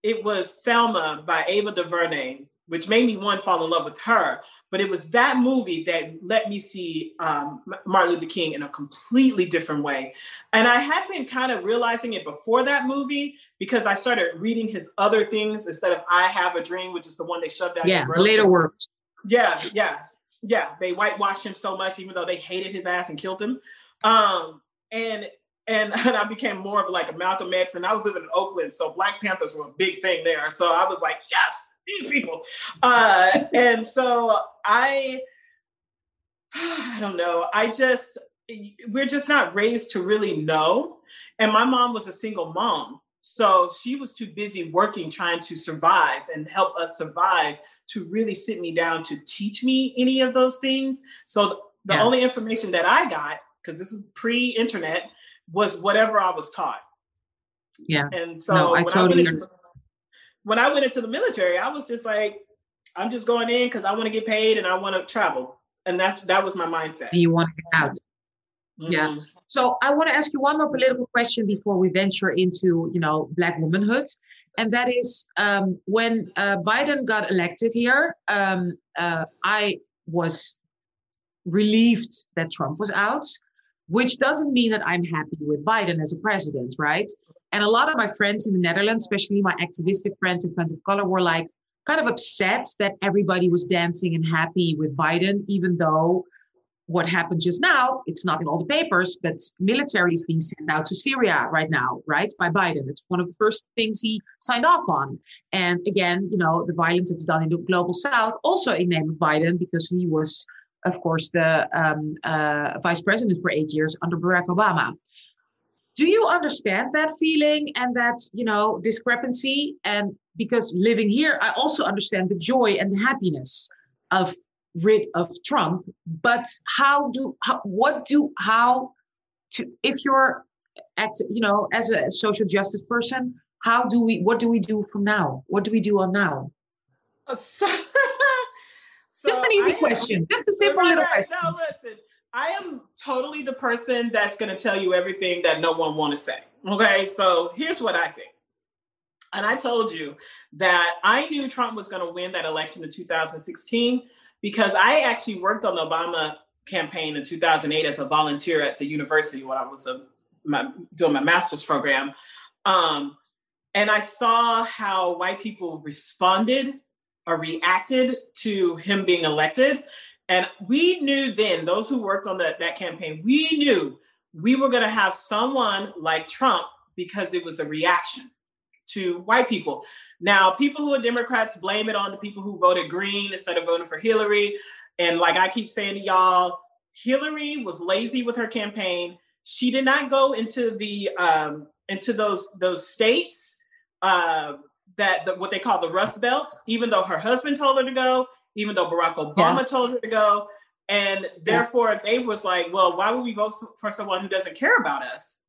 S3: It was Selma by Ava DuVernay which made me one fall in love with her. But it was that movie that let me see um, Martin Luther King in a completely different way. And I had been kind of realizing it before that movie because I started reading his other things instead of I Have a Dream, which is the one they shoved down.
S2: Yeah, later works.
S3: Yeah, yeah, yeah. They whitewashed him so much, even though they hated his ass and killed him. Um, and and, [laughs] and I became more of like a Malcolm X, and I was living in Oakland, so Black Panthers were a big thing there. So I was like, yes, these people. Uh, and so I, [sighs] I don't know. I just, we're just not raised to really know. And my mom was a single mom. So she was too busy working, trying to survive and help us survive to really sit me down to teach me any of those things. So the yeah. only information that I got, because this is pre internet, was whatever I was taught.
S2: Yeah.
S3: And so no, I totally I when I went into the military, I was just like, I'm just going in because I want to get paid and I want to travel. And that's that was my mindset.
S2: You want to get out. Mm-hmm. Yeah. So I want to ask you one more political question before we venture into, you know, black womanhood. And that is um, when uh, Biden got elected here, um, uh, I was relieved that Trump was out, which doesn't mean that I'm happy with Biden as a president, right? And a lot of my friends in the Netherlands, especially my activistic friends and friends of color, were like kind of upset that everybody was dancing and happy with Biden, even though what happened just now, it's not in all the papers, but military is being sent out to Syria right now, right? By Biden. It's one of the first things he signed off on. And again, you know, the violence that's done in the global south, also in name of Biden, because he was, of course, the um, uh, vice president for eight years under Barack Obama do you understand that feeling and that you know discrepancy? And because living here i also understand the joy and the happiness of rid of trump but how do how what do how to if you're act you know as a social justice person how do we what do we do from now? What do we do on now? So, [laughs] so just an easy I, question. Just a simple right, little
S3: right. question. no listen I am totally the person that's going to tell you everything that no one want to say. Okay, so here's what I think. And I told you that I knew Trump was going to win that election in 2016 because I actually worked on the Obama campaign in 2008 as a volunteer at the university when I was a, my, doing my master's program. Um, and I saw how white people responded or reacted to him being elected. And we knew then, those who worked on the, that campaign, we knew we were going to have someone like Trump because it was a reaction to white people. Now, people who are Democrats blame it on the people who voted green instead of voting for Hillary. And like I keep saying to y'all, Hillary was lazy with her campaign. She did not go into the um, into those those states uh, that the, what they call the Rust Belt, even though her husband told her to go, even though Barack Obama yeah. told her to go, and therefore yeah. they was like, well, why would we vote for someone who doesn't care about us?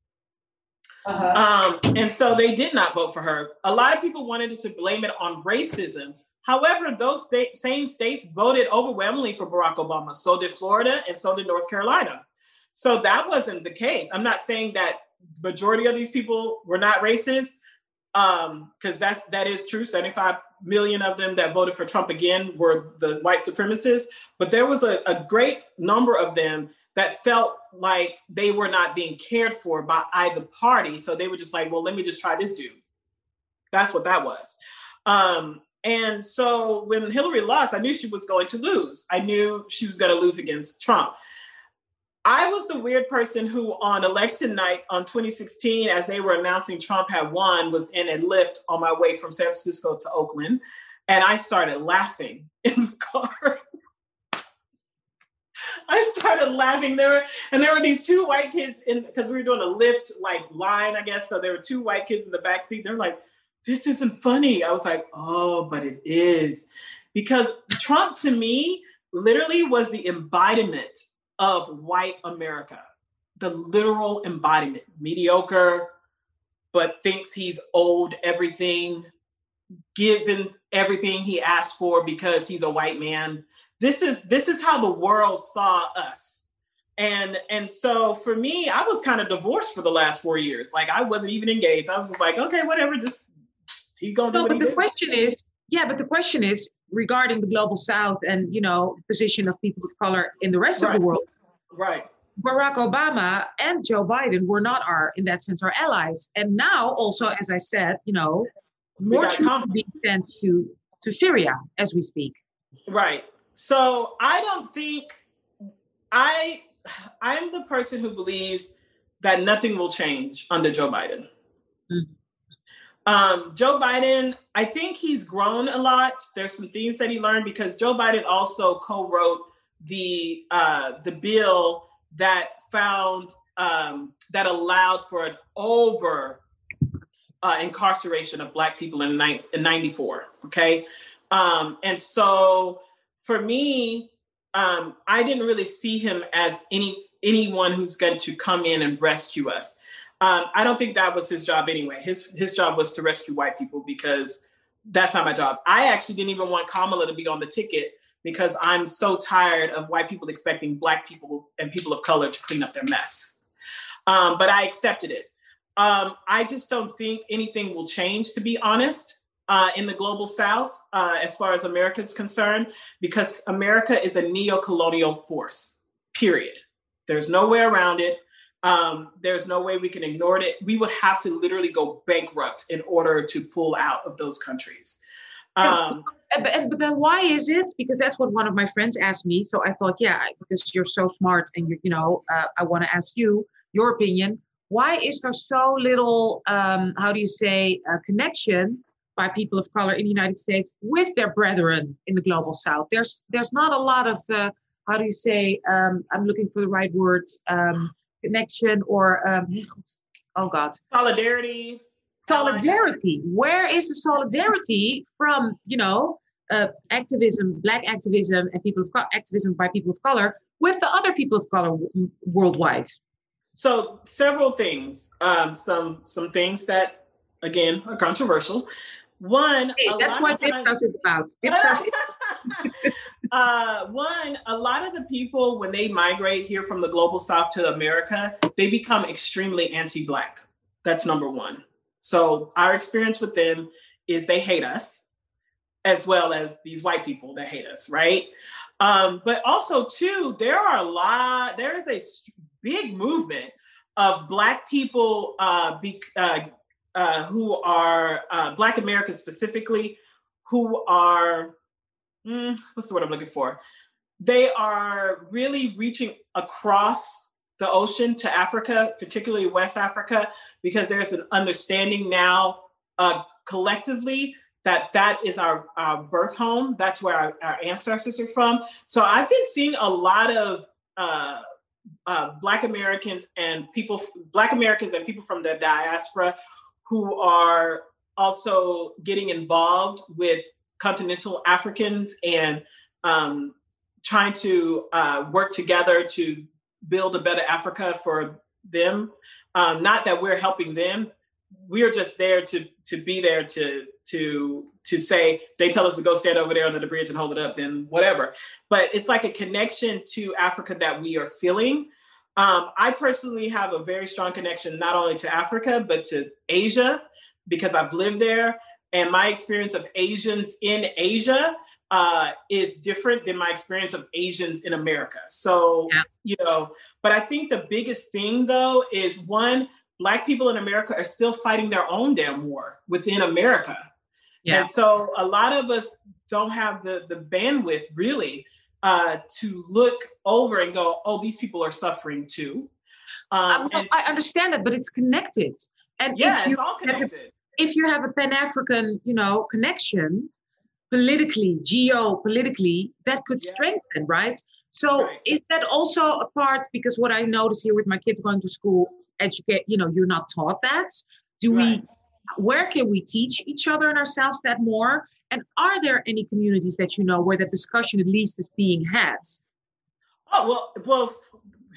S3: Uh-huh. Um, and so they did not vote for her. A lot of people wanted to blame it on racism. However, those sta- same states voted overwhelmingly for Barack Obama. So did Florida and so did North Carolina. So that wasn't the case. I'm not saying that majority of these people were not racist, because um, that's that is true. 75 million of them that voted for Trump again were the white supremacists, but there was a, a great number of them that felt like they were not being cared for by either party. So they were just like, well, let me just try this dude. That's what that was. Um, and so when Hillary lost, I knew she was going to lose. I knew she was going to lose against Trump. I was the weird person who, on election night on 2016, as they were announcing Trump had won, was in a Lyft on my way from San Francisco to Oakland. And I started laughing [laughs] in the car. I started laughing. There were, and there were these two white kids in because we were doing a Lyft like line, I guess. So there were two white kids in the back seat. They're like, "This isn't funny." I was like, "Oh, but it is," because Trump to me literally was the embodiment of white America, the literal embodiment. Mediocre, but thinks he's owed everything, given everything he asked for because he's a white man. This is this is how the world saw us. And and so for me, I was kind of divorced for the last four years. Like I wasn't even engaged. I was just like, okay, whatever, just he's gonna do no,
S2: what
S3: but
S2: the
S3: did.
S2: question is, yeah, but the question is regarding the global south and you know position of people of color in the rest right. of the world.
S3: Right.
S2: Barack obama and joe biden were not our in that sense our allies. And now also as i said you know more troops being sent to to syria as we speak.
S3: Right. So i don't think i [sighs] i'm the person who believes that nothing will change under joe biden. Mm-hmm. Um, Joe Biden, I think he's grown a lot. There's some things that he learned because Joe Biden also co-wrote the uh, the bill that found um, that allowed for an over uh, incarceration of Black people in, ni- in '94. Okay, um, and so for me, um, I didn't really see him as any anyone who's going to come in and rescue us. Um, I don't think that was his job anyway. His his job was to rescue white people because that's not my job. I actually didn't even want Kamala to be on the ticket because I'm so tired of white people expecting black people and people of color to clean up their mess. Um, but I accepted it. Um, I just don't think anything will change, to be honest, uh, in the global South uh, as far as America is concerned, because America is a neo-colonial force. Period. There's no way around it. Um, there's no way we can ignore it. We would have to literally go bankrupt in order to pull out of those countries. Um,
S2: but, but then why is it? Because that's what one of my friends asked me. So I thought, yeah, because you're so smart and you, you know, uh, I want to ask you your opinion. Why is there so little, um, how do you say, uh, connection by people of color in the United States with their brethren in the global South? There's there's not a lot of, uh, how do you say, um, I'm looking for the right words. Um, connection or um, oh god.
S3: Solidarity.
S2: Solidarity. Where is the solidarity from you know uh, activism black activism and people of co- activism by people of color with the other people of color w- worldwide?
S3: So several things. Um, some some things that again are controversial. One
S2: hey, that's what Dipsaus is about [laughs] [laughs]
S3: uh, one, a lot of the people, when they migrate here from the global south to America, they become extremely anti Black. That's number one. So, our experience with them is they hate us, as well as these white people that hate us, right? Um, but also, too, there are a lot, there is a big movement of Black people uh, be, uh, uh, who are uh, Black Americans specifically, who are mm, what's the word I'm looking for? They are really reaching across the ocean to Africa, particularly West Africa, because there's an understanding now uh, collectively that that is our, our birth home. That's where our, our, ancestors are from. So I've been seeing a lot of uh, uh, Black Americans and people, Black Americans and people from the diaspora who are also getting involved with continental Africans and um, trying to uh, work together to build a better Africa for them. Um, not that we're helping them, we're just there to to be there to to to say they tell us to go stand over there under the bridge and hold it up then whatever. But it's like a connection to africa that we are feeling. Um, i personally have a very strong connection not only to africa but to asia because i've lived there and my experience of asians in asia uh, is different than my experience of asians in america so yeah. you know but i think the biggest thing though is one black people in america are still fighting their own damn war within america yeah. And so a lot of us don't have the, the bandwidth really uh, to look over and go, oh, these people are suffering too.
S2: Um, and, I understand that, but it's connected. And
S3: yeah, it's all connected.
S2: If you have a Pan African, you know, connection politically, geopolitically, that could yeah. strengthen, right? So right. is that also a part? Because what I notice here with my kids going to school, educate, you know, you're not taught that. Do right. we where can we teach each other and ourselves that more? And are there any communities that you know where that discussion at least is being had?
S3: Oh, well, well,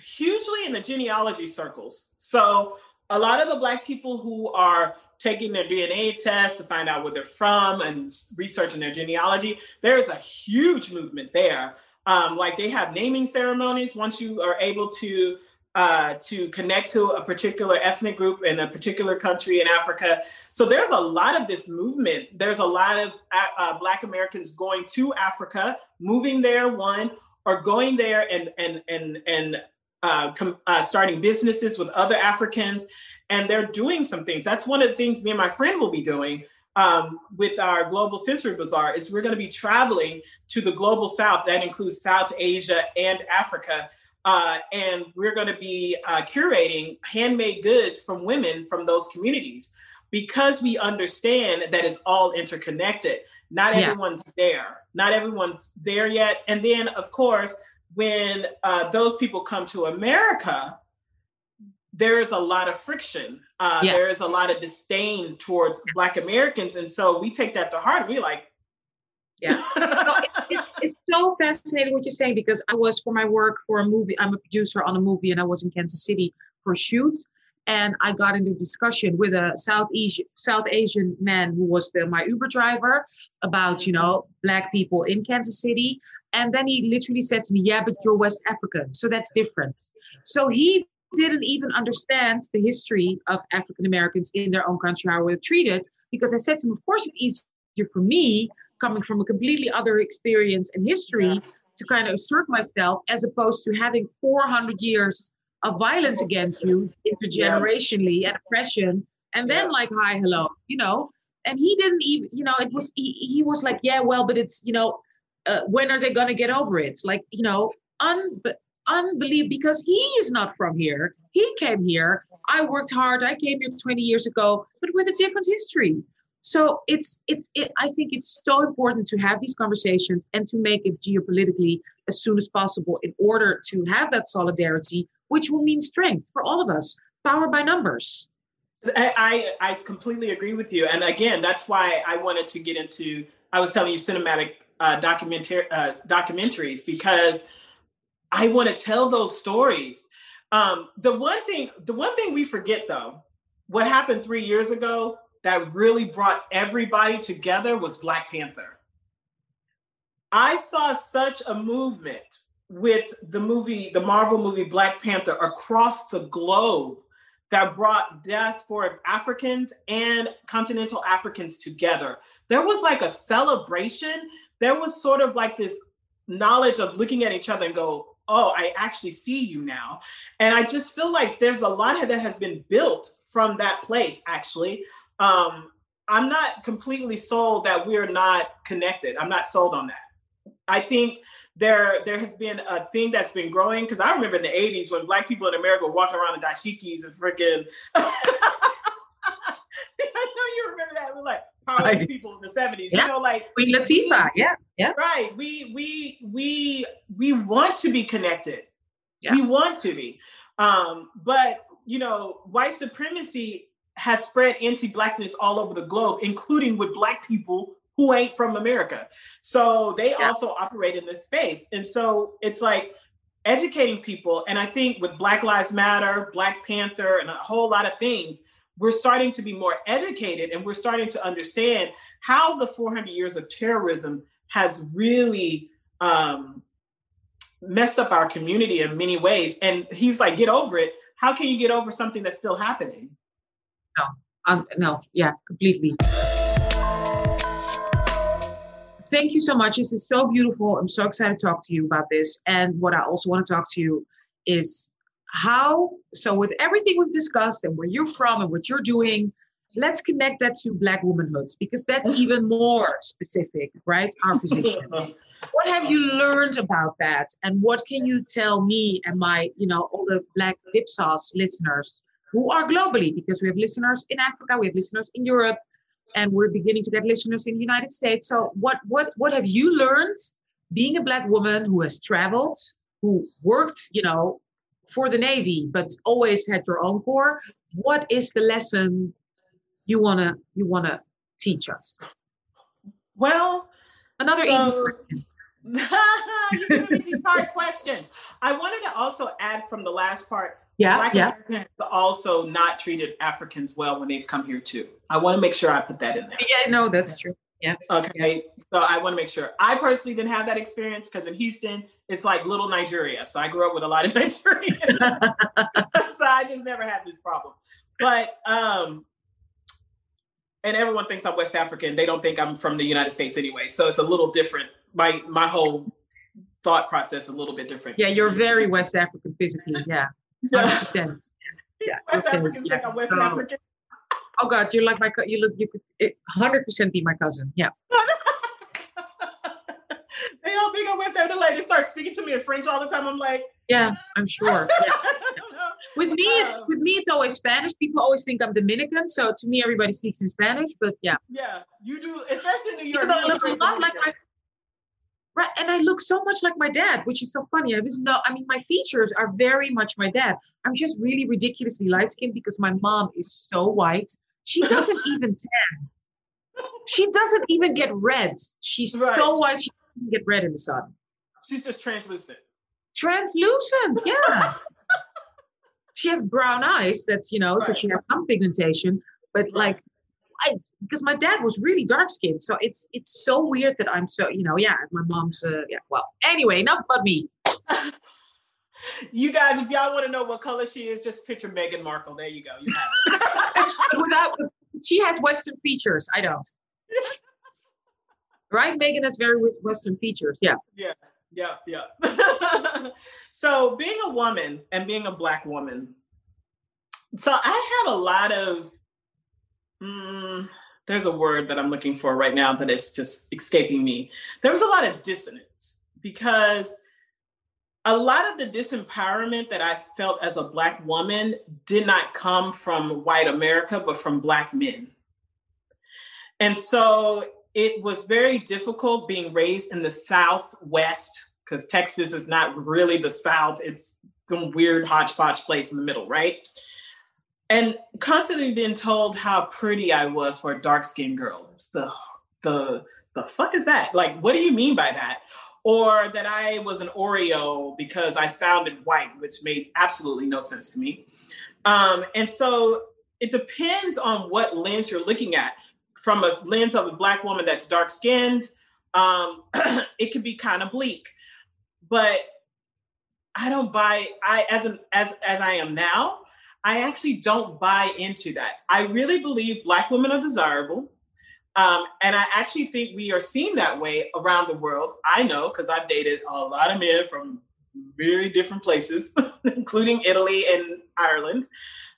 S3: hugely in the genealogy circles. So a lot of the black people who are taking their DNA test to find out where they're from and researching their genealogy, there is a huge movement there. Um, like they have naming ceremonies once you are able to uh, to connect to a particular ethnic group in a particular country in Africa. So there's a lot of this movement. There's a lot of uh, uh, Black Americans going to Africa, moving there, one, or going there and and and and uh, com- uh, starting businesses with other Africans, and they're doing some things. That's one of the things me and my friend will be doing. Um, with our global sensory bazaar is we're going to be traveling to the global south that includes south asia and africa uh, and we're going to be uh, curating handmade goods from women from those communities because we understand that it's all interconnected. Not yeah. everyone's there. Not everyone's there yet. And then, of course, when uh, those people come to America, there is a lot of friction. Uh, yeah. There is a lot of disdain towards Black Americans. And so we take that to heart. We're like,
S2: yeah. [laughs] so it, it, it's so fascinating what you're saying because I was for my work for a movie. I'm a producer on a movie, and I was in Kansas City for a shoot. And I got into discussion with a South Asian South Asian man who was the, my Uber driver about you know black people in Kansas City. And then he literally said to me, "Yeah, but you're West African, so that's different." So he didn't even understand the history of African Americans in their own country, how we're treated. Because I said to him, "Of course, it's easier for me coming from a completely other experience and history yes. to kind of assert myself as opposed to having 400 years of violence against you intergenerationally and oppression and then like hi hello you know and he didn't even you know it was he, he was like yeah well but it's you know uh, when are they going to get over it like you know un- unbelievable because he is not from here he came here i worked hard i came here 20 years ago but with a different history so it's it's it, I think it's so important to have these conversations and to make it geopolitically as soon as possible in order to have that solidarity, which will mean strength for all of us, power by numbers.
S3: I, I completely agree with you, and again, that's why I wanted to get into. I was telling you cinematic uh, documentary uh, documentaries because I want to tell those stories. Um, the one thing, the one thing we forget though, what happened three years ago that really brought everybody together was Black Panther. I saw such a movement with the movie, the Marvel movie Black Panther across the globe that brought diaspora Africans and continental Africans together. There was like a celebration. There was sort of like this knowledge of looking at each other and go, oh, I actually see you now. And I just feel like there's a lot that has been built from that place, actually um, I'm not completely sold that we're not connected. I'm not sold on that. I think there there has been a thing that's been growing because I remember in the 80s when black people in America were walking around in dashikis and freaking [laughs] I know you remember that. We're like people in the 70s. Yeah. You know, like
S2: Queen Latifah. Yeah. Yeah.
S3: Right. We we we we want to be connected. Yeah. We want to be. Um, but you know, white supremacy has spread anti-blackness all over the globe, including with black people who ain't from America. So they yeah. also operate in this space. And so it's like educating people. And I think with Black Lives Matter, Black Panther, and a whole lot of things, we're starting to be more educated and we're starting to understand how the 400 years of terrorism has really um, messed up our community in many ways. And he was like, get over it. How can you get over something that's still happening?
S2: No, um, no, yeah, completely. Thank you so much. This is so beautiful. I'm so excited to talk to you about this. And what I also want to talk to you is how, so with everything we've discussed and where you're from and what you're doing, let's connect that to Black womanhood because that's [laughs] even more specific, right? Our position. [laughs] what have you learned about that? And what can you tell me and my, you know, all the Black Dipsaus listeners who are globally, because we have listeners in Africa, we have listeners in Europe, and we're beginning to get listeners in the United States. So what what what have you learned being a black woman who has traveled, who worked, you know, for the Navy, but always had your own corps? What is the lesson you wanna you wanna teach us?
S3: Well,
S2: another so, easy [laughs]
S3: you give me these hard questions. I wanted to also add from the last part.
S2: Yeah,
S3: Black
S2: yeah.
S3: Americans also not treated Africans well when they've come here too. I want to make sure I put that in there.
S2: Yeah, no, that's true. Yeah.
S3: Okay. So I want to make sure. I personally didn't have that experience because in Houston, it's like little Nigeria. So I grew up with a lot of [laughs] Nigerians. [laughs] so I just never had this problem. But um, and everyone thinks I'm West African. They don't think I'm from the United States anyway. So it's a little different. My my whole thought process a little bit different.
S2: Yeah, you're very West African physically. Yeah, [laughs] hundred percent.
S3: Yeah, West Africans think I'm West so, African.
S2: Oh God, you're like my you look you could hundred percent be my cousin. Yeah. [laughs]
S3: they all think I'm West. Like they start speaking to me in French all the time. I'm like,
S2: yeah, I'm sure. [laughs] Yeah. With me, it's um, with me, it's always Spanish. People always think I'm Dominican, so to me, everybody speaks in Spanish. But yeah,
S3: yeah, you do, especially in New York. I look a
S2: lot like my, right, and I look so much like my dad, which is so funny. I was no, I mean, my features are very much my dad. I'm just really ridiculously light skinned because my mom is so white. She doesn't even tan. She doesn't even get red. She's right. so white she doesn't get red in the sun.
S3: She's just translucent.
S2: Translucent, yeah [laughs] she has brown eyes. That's you know, right. so she has some pigmentation, but like because my dad was really dark skinned so it's it's so weird that i'm so you know yeah my mom's uh, yeah well anyway enough about me [laughs]
S3: you guys if y'all want to know what color she is just picture Meghan Markle there you go you [laughs]
S2: Without, she has western features i don't right Meghan has very western features yeah
S3: yeah yeah, yeah. [laughs] so being a woman and being a black woman, so I had a lot of. Mm, there's a word that I'm looking for right now that is just escaping me. There was a lot of dissonance because a lot of the disempowerment that I felt as a Black woman did not come from white America, but from Black men. And so it was very difficult being raised in the Southwest because Texas is not really the South. It's some weird hodgepodge place in the middle, right? And constantly being told how pretty I was for a dark skinned girl. It's the the the fuck is that? Like, what do you mean by that? Or that I was an Oreo because I sounded white, which made absolutely no sense to me. Um, and so it depends on what lens you're looking at. From a lens of a black woman that's dark skinned, um, [clears throat] it can be kind of bleak but I don't buy I as an as as I am now, I actually don't buy into that. I really believe black women are desirable. Um, and I actually think we are seen that way around the world. I know because I've dated a lot of men from very different places, [laughs] including Italy and Ireland.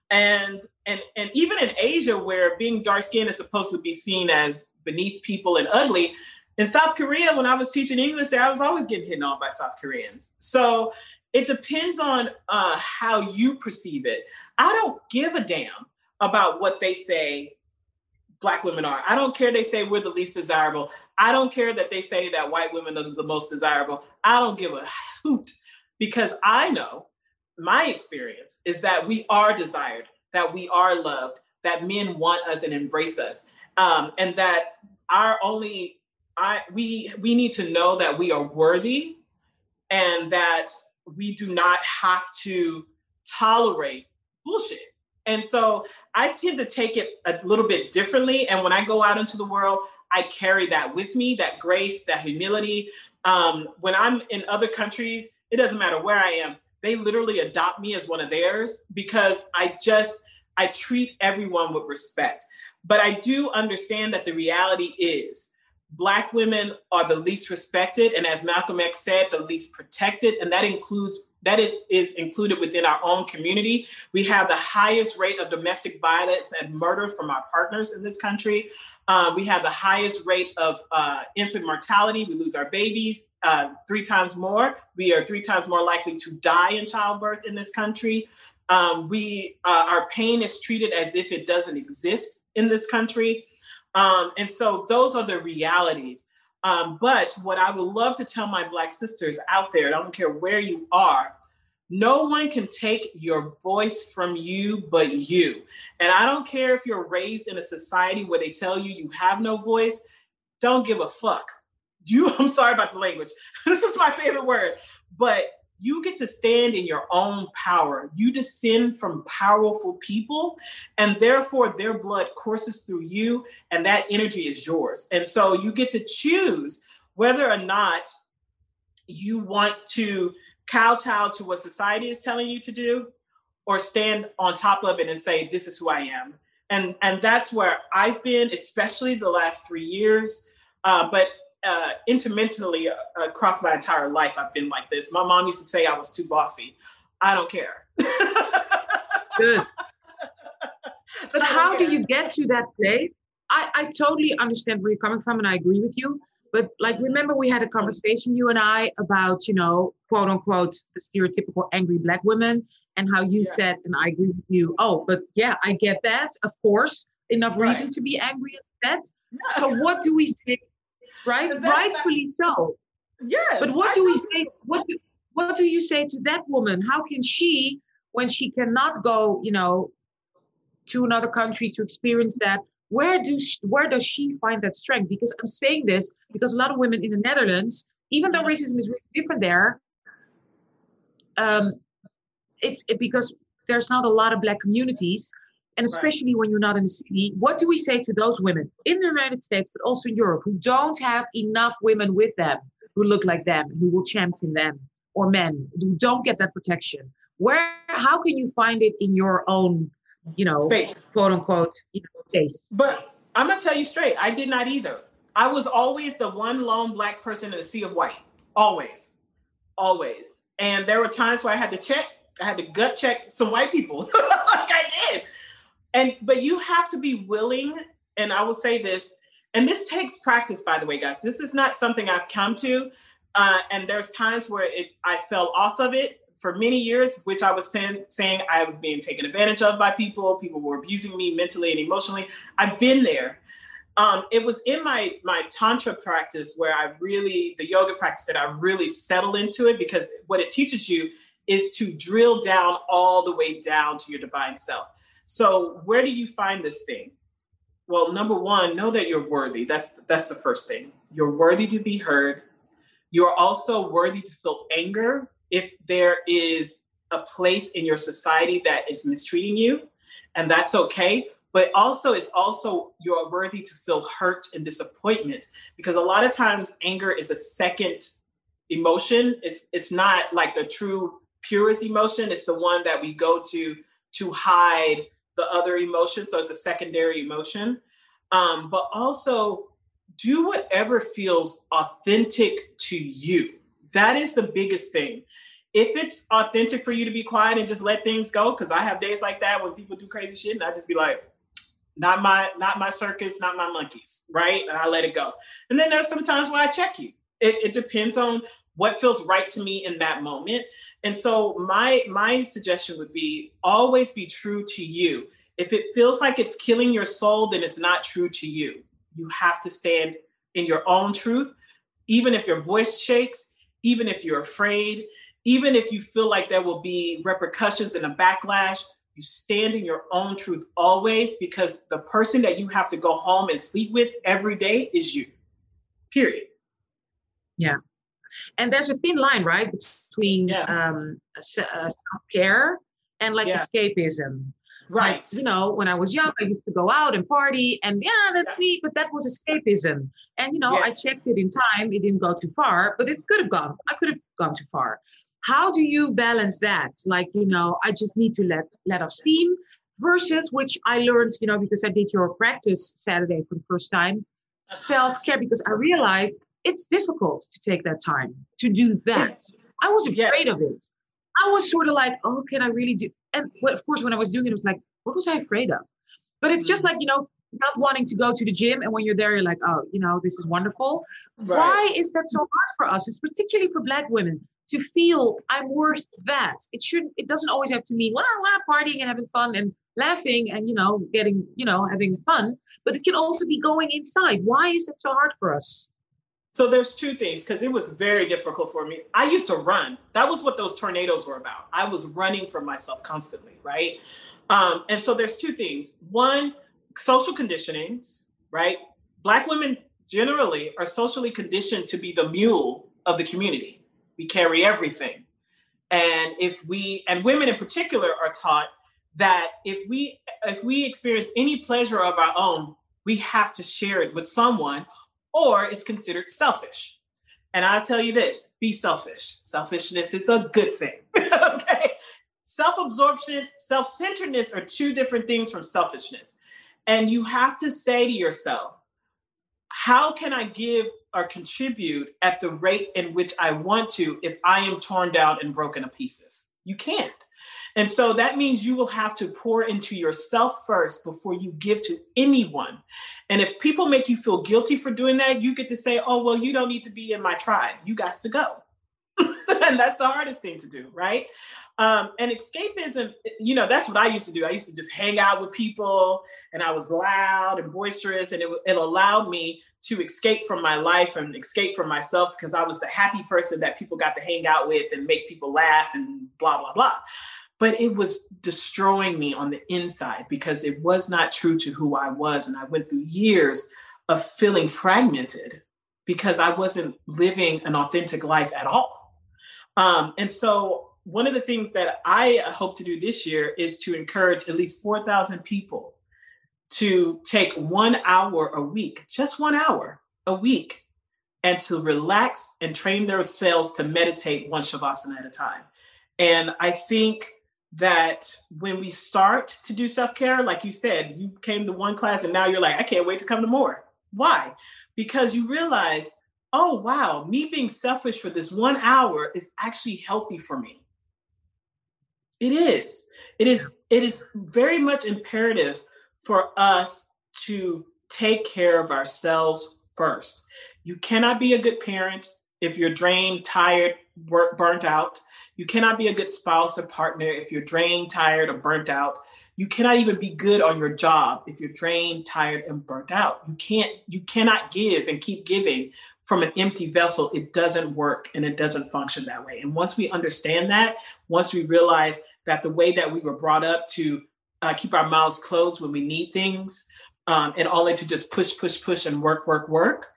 S3: And and and even in Asia, where being dark skinned is supposed to be seen as beneath people and ugly, in South Korea, when I was teaching English there, I was always getting hit on by South Koreans. So it depends on uh, how you perceive it. I don't give a damn about what they say black women are. I don't care they say we're the least desirable. I don't care that they say that white women are the most desirable. I don't give a hoot because I know my experience is that we are desired, that we are loved, that men want us and embrace us, um, and that our only I we we need to know that we are worthy, and that we do not have to tolerate bullshit. And so I tend to take it a little bit differently. And when I go out into the world, I carry that with me, that grace, that humility. Um, when I'm in other countries, it doesn't matter where I am, they literally adopt me as one of theirs because I just, I treat everyone with respect. But I do understand that the reality is Black women are the least respected, and as Malcolm X said, the least protected, and that includes that it is included within our own community. We have the highest rate of domestic violence and murder from our partners in this country. Um, we have the highest rate of uh, infant mortality. We lose our babies uh, three times more. We are three times more likely to die in childbirth in this country. Um, we uh, our pain is treated as if it doesn't exist in this country. Um, and so those are the realities. Um, but what I would love to tell my Black sisters out there, I don't care where you are, no one can take your voice from you but you. And I don't care if you're raised in a society where they tell you you have no voice, don't give a fuck. You, [laughs] I'm sorry about the language. [laughs] this is my favorite word, but you get to stand in your own power. You descend from powerful people, and therefore their blood courses through you, and that energy is yours. And so you get to choose whether or not you want to kowtow to what society is telling you to do or stand on top of it and say, This is who I am. And, and that's where I've been, especially the last three years. Uh, but uh, intermittently uh, across my entire life, I've been like this. My mom used to say I was too bossy. I don't care.
S2: Good. [laughs] But how care. do you get to that place? I, I totally understand where you're coming from, and I agree with you. But like, remember we had a conversation, you and I, about you know, quote unquote, the stereotypical angry black women, and how you yeah. said, and I agree with you. Oh, but yeah, I get that. Of course, enough right. reason to be angry at that. Yeah. So what do we say right? Rightfully so.
S3: Yes.
S2: But what I do we say? What do, what do you say to that woman? How can she, when she cannot go, you know, to another country to experience that? Where do she, where does she find that strength? Because I'm saying this because a lot of women in the Netherlands, even though racism is really different there, um, it's it, because there's not a lot of black communities and especially right. when you're not in the city, what do we say to those women in the United States, but also in Europe, who don't have enough women with them who look like them, who will champion them, or men who don't get that protection? Where, how can you find it in your own, you know,
S3: space,
S2: quote unquote, you know, space?
S3: But I'm gonna tell you straight, I did not either. I was always the one lone black person in a sea of white, always, always. And there were times where I had to check, I had to gut check some white people, [laughs] like I did and but you have to be willing and i will say this and this takes practice by the way guys. This is not something i've come to uh, and there's times where it i fell off of it for many years which i was saying, saying i was being taken advantage of by people. People were abusing me mentally and emotionally. I've been there. Um, it was in my my tantra practice where i really the yoga practice that i really settled into it because what it teaches you is to drill down all the way down to your divine self so where do you find this thing? Well, number one, know that you're worthy. That's that's the first thing. You're worthy to be heard. You're also worthy to feel anger if there is a place in your society that is mistreating you, and that's okay. But also, it's also you're worthy to feel hurt and disappointment because a lot of times anger is a second emotion. It's it's not like the true purest emotion. It's the one that we go to to hide the other emotion. So it's a secondary emotion. Um, but also do whatever feels authentic to you. That is the biggest thing. If it's authentic for you to be quiet and just let things go, because I have days like that when people do crazy shit, and I just be like, not my not my circus, not my monkeys, right? And I let it go. And then there's some times where I check you. It, it depends on what feels right to me in that moment and so my my suggestion would be always be true to you if it feels like it's killing your soul then it's not true to you you have to stand in your own truth even if your voice shakes even if you're afraid even if you feel like there will be repercussions and a backlash, you stand in your own truth always because the person that you have to go home and sleep with every day is you. Period.
S2: Yeah. And there's a thin line, right, between yeah. um, self care and like yeah. escapism.
S3: Right.
S2: Like, you know, when I was young, I used to go out and party, and yeah, that's yeah. neat, but that was escapism. And, you know, yes. I checked it in time. It didn't go too far, but it could have gone. I could have gone too far. How do you balance that? Like, you know, I just need to let let off steam versus which I learned, you know, because I did your practice Saturday for the first time, self care, because I realized it's difficult to take that time to do that. I was afraid yes. of it. I was sort of like, oh, can I really do? And of course, when I was doing it, it was like, what was I afraid of? But it's just mm. like, you know, not wanting to go to the gym. And when you're there, you're like, oh, you know, this is wonderful. Right. Why is that so hard for us? It's particularly for Black women to feel I'm worth that. It shouldn't, it doesn't always have to mean, wow, wow, partying and having fun and laughing and, you know, getting, you know, having fun. But it can also be going inside. Why is that so hard for us?
S3: So there's two things because it was very difficult for me. I used to run. That was what those tornadoes were about. I was running for myself constantly, right? Um, and so there's two things. One, social conditionings, right? Black women generally are socially conditioned to be the mule of the community. We carry everything. And if we and women in particular are taught that if we if we experience any pleasure of our own, we have to share it with someone or it's considered selfish. And I'll tell you this be selfish. Selfishness is a good thing. [laughs] okay. Self absorption, self centeredness are two different things from selfishness. And you have to say to yourself, how can I give or contribute at the rate in which I want to if I am torn down and broken to pieces? You can't. And so that means you will have to pour into yourself first before you give to anyone. And if people make you feel guilty for doing that, you get to say, oh, well, you don't need to be in my tribe. You got to go. [laughs] and that's the hardest thing to do, right? Um, and escapism, you know, that's what I used to do. I used to just hang out with people and I was loud and boisterous, and it, it allowed me to escape from my life and escape from myself because I was the happy person that people got to hang out with and make people laugh and blah, blah, blah but it was destroying me on the inside because it was not true to who I was. And I went through years of feeling fragmented because I wasn't living an authentic life at all. Um, and so, one of the things that I hope to do this year is to encourage at least 4,000 people to take one hour a week, just one hour a week, and to relax and train themselves to meditate one Shavasana at a time. And I think that when we start to do self care, like you said, you came to one class and now you're like, I can't wait to come to more. Why? Because you realize, oh, wow, me being selfish for this one hour is actually healthy for me. It is. It is. It is very much imperative for us to take care of ourselves first. You cannot be a good parent if you're drained, tired, burnt out. You cannot be a good spouse or partner if you're drained, tired, or burnt out. You cannot even be good on your job if you're drained, tired, and burnt out. You can't, you cannot give and keep giving from an empty vessel. It doesn't work and it doesn't function that way. And once we understand that, once we realize that the way that we were brought up to uh, keep our mouths closed when we need things um, and only to just push, push, push and work, work, work,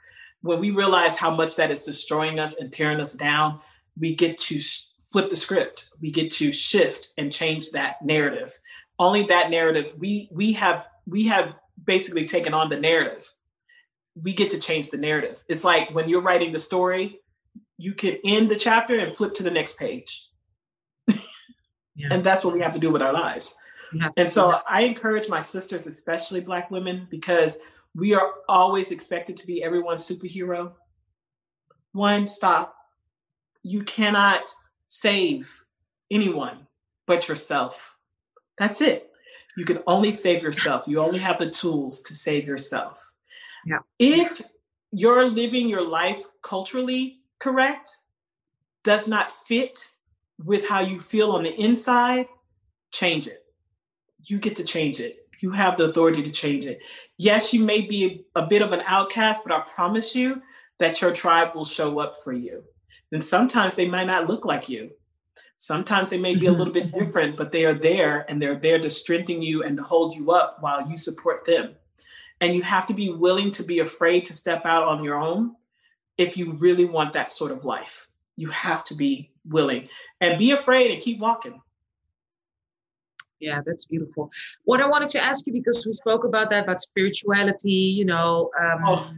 S3: when we realize how much that is destroying us and tearing us down, we get to flip the script. We get to shift and change that narrative. Only that narrative we we have we have basically taken on the narrative. We get to change the narrative. It's like when you're writing the story, you can end the chapter and flip to the next page. yeah. And that's what we have to do with our lives. And so I encourage my sisters, especially Black women, because we are always expected to be everyone's superhero. One, stop. You cannot save anyone but yourself. That's it. You can only save yourself. You only have the tools to save yourself.
S2: Yeah.
S3: If you're living your life culturally correct, does not fit with how you feel on the inside, change it. You get to change it. You have the authority to change it. Yes, you may be a, a bit of an outcast, but I promise you that your tribe will show up for you. And sometimes they might not look like you. Sometimes they may be a little bit [laughs] different, but they are there and they're there to strengthen you and to hold you up while you support them. And you have to be willing to be afraid to step out on your own if you really want that sort of life. You have to be willing and be afraid and keep walking.
S2: Yeah, that's beautiful. What I wanted to ask you, because we spoke about that, about spirituality, you know, um, oh.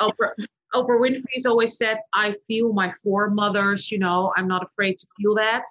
S2: Oprah, Oprah Winfrey's always said, I feel my foremothers, you know, I'm not afraid to feel that.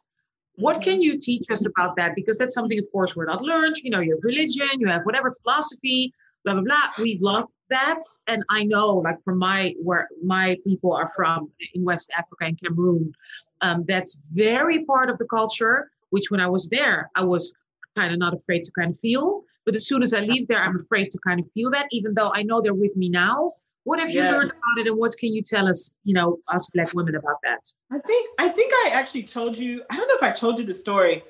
S2: What can you teach us about that? Because that's something, of course, we're not learned. You know, your religion, you have whatever philosophy, blah, blah, blah. We've lost that. And I know, like, from my, where my people are from in West Africa and Cameroon, um, that's very part of the culture, which when I was there, I was kind of not afraid to kind of feel. But as soon as I leave there, I'm afraid to kind of feel that, even though I know they're with me now. What have you yes. learned about it, and what can you tell us, you know, us Black women about that?
S3: I think I think I actually told you. I don't know if I told you the story.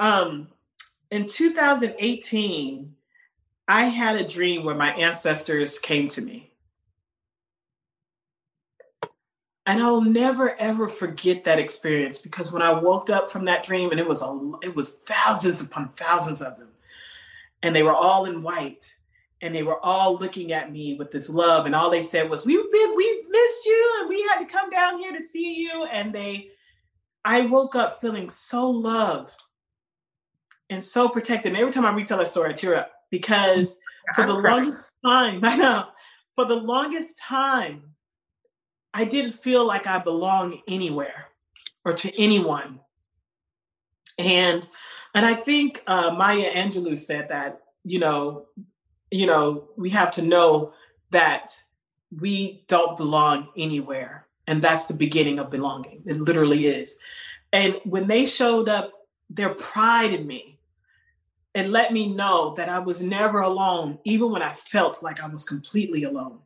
S3: Um, in 2018, I had a dream where my ancestors came to me. And I'll never ever forget that experience because when I woke up from that dream, and it was a, it was thousands upon thousands of them, and they were all in white, and they were all looking at me with this love and all they said was we've been we've missed you and we had to come down here to see you. And they i woke up feeling so loved and so protected. And every time i retell that story i tear up because [laughs] for the longest time [laughs] i know for the longest time i didn't feel like i belonged anywhere or to anyone. And and i think uh, maya angelou said that you know you know, we have to know that we don't belong anywhere. And that's the beginning of belonging. It literally is. And when they showed up, their pride in me, it let me know that I was never alone, even when I felt like I was completely alone.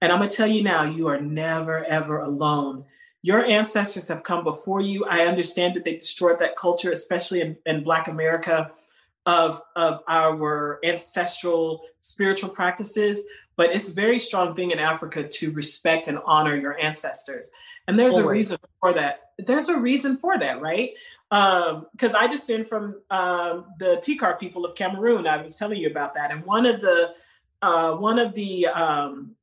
S3: And I'm going to tell you now, you are never, ever alone. Your ancestors have come before you. I understand that they destroyed that culture, especially in, in Black America of, of our ancestral spiritual practices, but it's a very strong thing in Africa to respect and honor your ancestors. And there's Always. a reason for that. There's a reason for that, right? Because um, I descend from um, the Tikar people of Cameroon. I was telling you about that, and one of the uh, one of the um,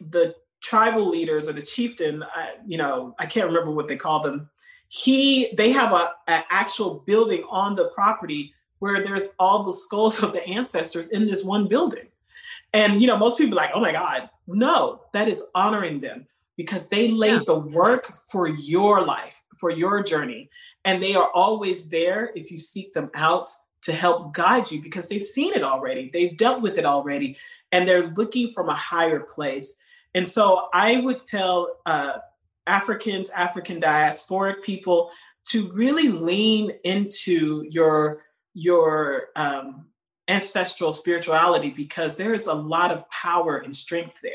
S3: the tribal leaders or the chieftain, I, you know, I can't remember what they call them. He, they have a, a actual building on the property where there's all the skulls [laughs] of the ancestors in this one building. And you know, most people like, oh my God, no, that is honoring them because they laid yeah. the work for your life, for your journey. And they are always there if you seek them out to help guide you because they've seen it already. They've dealt with it already. And they're looking from a higher place. And so I would tell uh, Africans, African diasporic people to really lean into your your um, ancestral spirituality because there is a lot of power and strength there.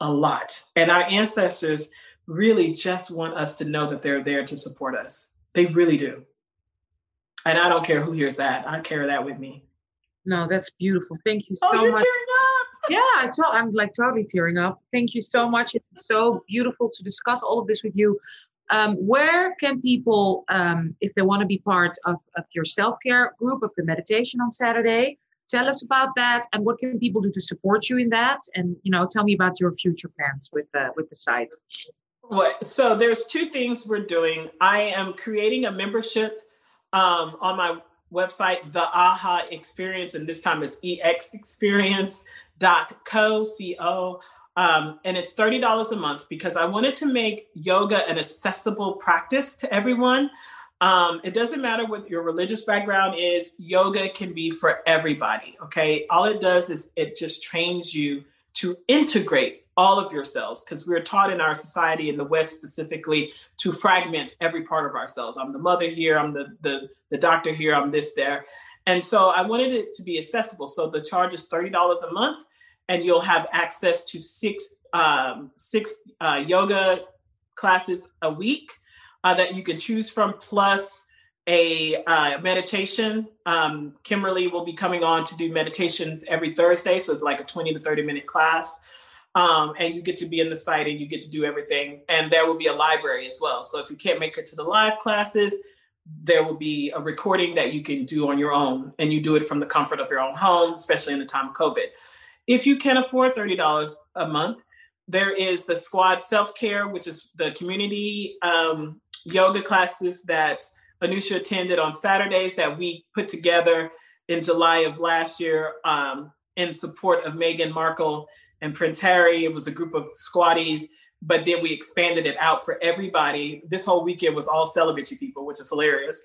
S3: A lot. And our ancestors really just want us to know that they're there to support us. They really do. And I don't care who hears that. I carry that with me.
S2: No, that's beautiful. Thank you
S3: oh,
S2: so
S3: you're
S2: much.
S3: Tearing up.
S2: Yeah, I I'm like totally tearing up. Thank you so much. It's so beautiful to discuss all of this with you. Um, where can people, um, if they want to be part of, of your self care group, of the meditation on Saturday, tell us about that and what can people do to support you in that? And you know, tell me about your future plans with the with the site.
S3: What? So there's two things we're doing. I am creating a membership um, on my website, the AHA Experience, and this time it's exexperience.co, C-O. Um, and it's $30 a month because I wanted to make yoga an accessible practice to everyone. Um, it doesn't matter what your religious background is, yoga can be for everybody. Okay. All it does is it just trains you to integrate all of yourselves because we're taught in our society in the West specifically to fragment every part of ourselves. I'm the mother here, I'm the, the, the doctor here, I'm this there. And so I wanted it to be accessible. So the charge is $30 a month and you'll have access to six um, six uh, yoga classes a week uh, that you can choose from, plus a uh, meditation. Um, Kimberly will be coming on to do meditations every Thursday, so it's like a twenty to thirty minute class. Um, and you get to be in the site and you get to do everything. And there will be a library as well. So if you can't make it to the live classes, there will be a recording that you can do on your own and you do it from the comfort of your own home, especially in the time of COVID. If you can afford $30 a month, there is the squad self care, which is the community um, yoga classes that Anousha attended on Saturdays that we put together in July of last year um, in support of Meghan Markle and Prince Harry. It was a group of squatties but then we expanded it out for everybody. This whole weekend was all Celebitchy people, which is hilarious.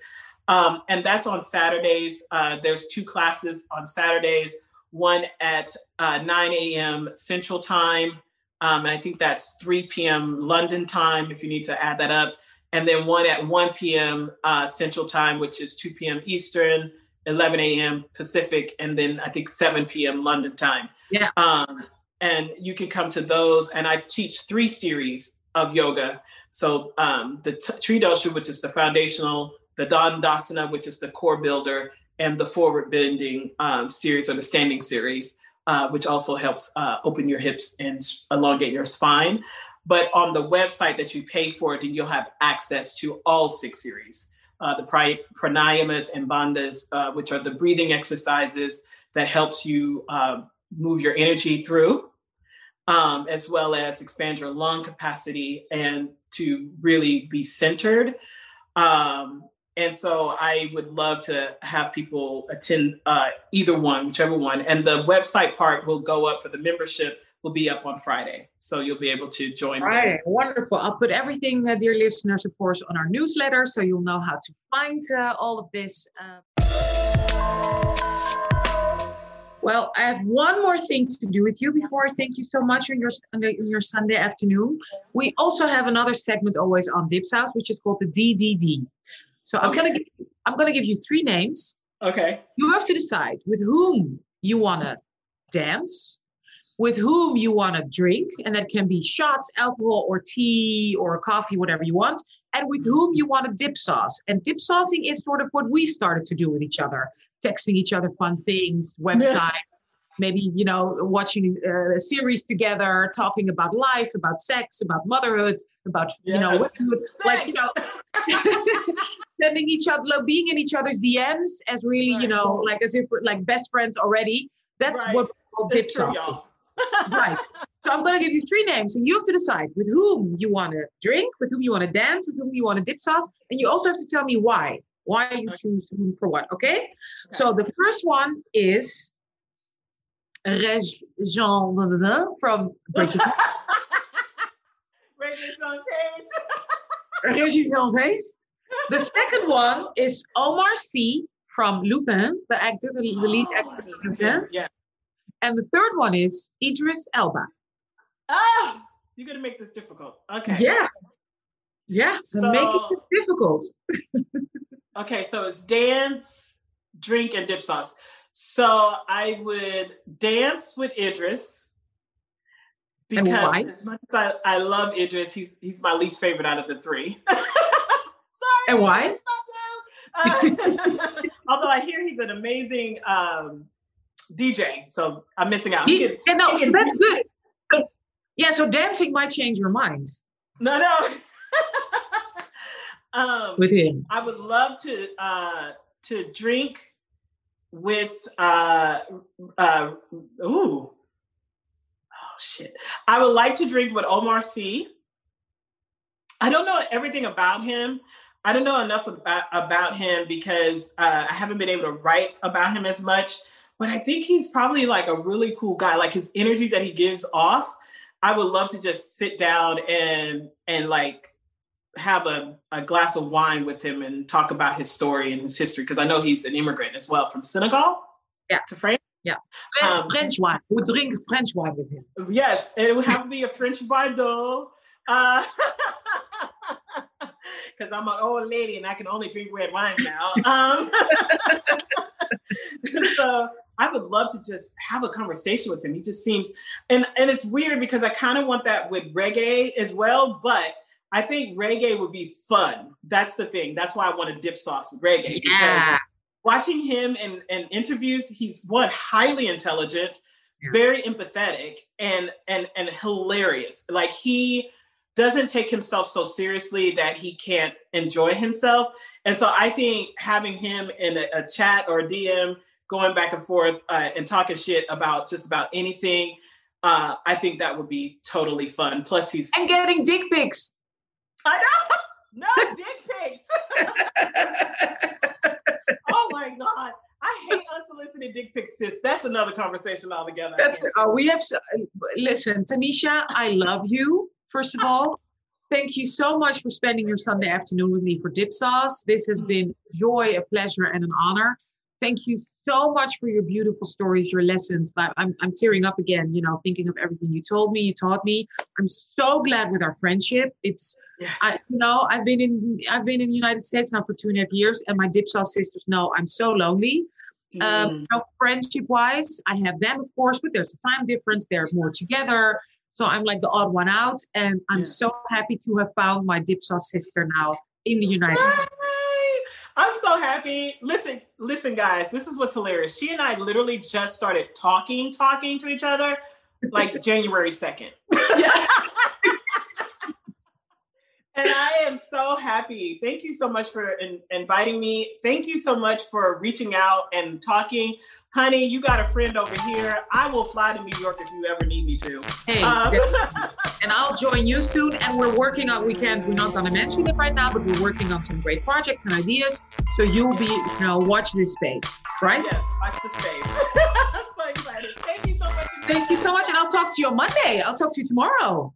S3: Um, and that's on Saturdays. Uh, there's two classes on Saturdays, one at uh, 9 a.m. Central Time. Um, and I think that's 3 p.m. London time, if you need to add that up. And then one at 1 p.m. Uh, Central Time, which is 2 p.m. Eastern, 11 a.m. Pacific, and then I think 7 p.m. London time.
S2: Yeah.
S3: Um, and you can come to those. And I teach three series of yoga. So um, the t- Tree Dosha, which is the foundational, the Don Dasana, which is the core builder, and the forward bending um, series or the standing series, uh, which also helps uh, open your hips and elongate your spine. But on the website that you pay for, it, then you'll have access to all six series. Uh, the pranayamas and bandhas, uh, which are the breathing exercises that helps you uh, move your energy through, um, as well as expand your lung capacity and to really be centered. Um, and so I would love to have people attend uh, either one, whichever one. And the website part will go up for the membership will be up on Friday. So you'll be able to join.
S2: Right, wonderful. I'll put everything, uh, dear listeners, of course, on our newsletter so you'll know how to find uh, all of this. Uh well, I have one more thing to do with you before I thank you so much on your on your Sunday afternoon. We also have another segment always on Dipsaus, which is called the DDD. So I'm gonna give, I'm gonna give you three names.
S3: Okay.
S2: You have to decide with whom you wanna dance, with whom you wanna drink, and that can be shots, alcohol, or tea, or coffee, whatever you want, and with whom you want to dip sauce. And dip saucing is sort of what we started to do with each other, texting each other fun things, [laughs] website, maybe, you know, watching uh, a series together, talking about life, about sex, about motherhood, about, yes. you know, like, you know, [laughs] [laughs] sending each other, like, being in each other's DMs as really, right. you know, like as if we're like best friends already. That's right. what we call dip saucing [laughs] right. So I'm going to give you three names, and you have to decide with whom you want to drink, with whom you want to dance, with whom you want to dip sauce, and you also have to tell me why. Why you choose whom for what? Okay? okay. So the first one is Regé Jean from Bridgerton. [laughs]
S3: On
S2: on page. The second one is Omar Sy from Lupin, the actor, the, the lead oh, actor.
S3: Lupin. Yeah.
S2: And the third one is Idris Elba.
S3: Oh, you're gonna make this difficult. Okay.
S2: Yeah. Yeah. So, making it difficult. [laughs]
S3: okay, so it's dance, drink, and dip sauce. So I would dance with Idris because as much as I, I love Idris, he's he's my least favorite out of the three. [laughs] Sorry.
S2: And why?
S3: Uh, [laughs] although I hear he's an amazing um, DJ, so I'm missing out.
S2: He, can, yeah, no, can, that's good. yeah, so dancing might change your mind.
S3: No, no. [laughs]
S2: um, with him,
S3: I would love to uh, to drink with uh, uh, ooh, oh shit. I would like to drink with Omar Sy. I don't know everything about him. I don't know enough about, about him because uh, I haven't been able to write about him as much but I think he's probably like a really cool guy. Like his energy that he gives off, I would love to just sit down and and like have a, a glass of wine with him and talk about his story and his history because I know he's an immigrant as well from Senegal.
S2: Yeah.
S3: To France.
S2: Yeah. Um, French wine. We drink French wine with him.
S3: Yes, it would have to be a French Bordeaux. Uh, [laughs] because I'm an old lady and I can only drink red wines now. Um, [laughs] so I would love to just have a conversation with him. He just seems, and and it's weird because I kind of want that with Regé as well, but I think Regé would be fun. That's the thing. That's why I want to dip sauce with Regé yeah. because watching him in, in interviews, he's one highly intelligent, yeah. very empathetic and and and hilarious. Like he doesn't take himself so seriously that he can't enjoy himself. And so I think having him in a, a chat or a DM going back and forth uh, and talking shit about just about anything, uh, I think that would be totally fun. Plus, he's
S2: and getting dick pics.
S3: I know. [laughs] No dick pics. [laughs] oh my god. I hate unsolicited dick pics, sis. That's another conversation altogether.
S2: That's, uh, we have listen, Tanisha. I love you. First of all, thank you so much for spending your Sunday afternoon with me for Dipsaus. This has been joy, a pleasure, and an honor. Thank you so much for your beautiful stories, your lessons. I'm, I'm tearing up again, you know, thinking of everything you told me, you taught me. I'm so glad with our friendship. It's, yes. I, you know, I've been in, I've been in the United States now for two and a half years, and my dip sisters know I'm so lonely. Um, mm. Um, so friendship wise, I have them, of course, but there's a time difference. They're more together. So I'm like the odd one out. And I'm yeah. so happy to have found my dip sister now in the United States.
S3: I'm so happy. Listen, listen, guys, this is what's hilarious. She and I literally just started talking, talking to each other like [laughs] January 2nd. Yeah. [laughs] and I am so happy. Thank you so much for in, inviting me. Thank you so much for reaching out and talking. Honey, you got a friend over here. I will fly to New York if you ever need me to. Hey, um, [laughs]
S2: and I'll join you soon. And we're working on, we can't, we're not going to mention it right now, but we're working on some great projects and ideas. So you'll be, you know, watch this space, right?
S3: Yes, watch the space. [laughs] I'm so excited. Thank you so much.
S2: Thank you so much. And I'll talk to you on Monday. I'll talk to you tomorrow.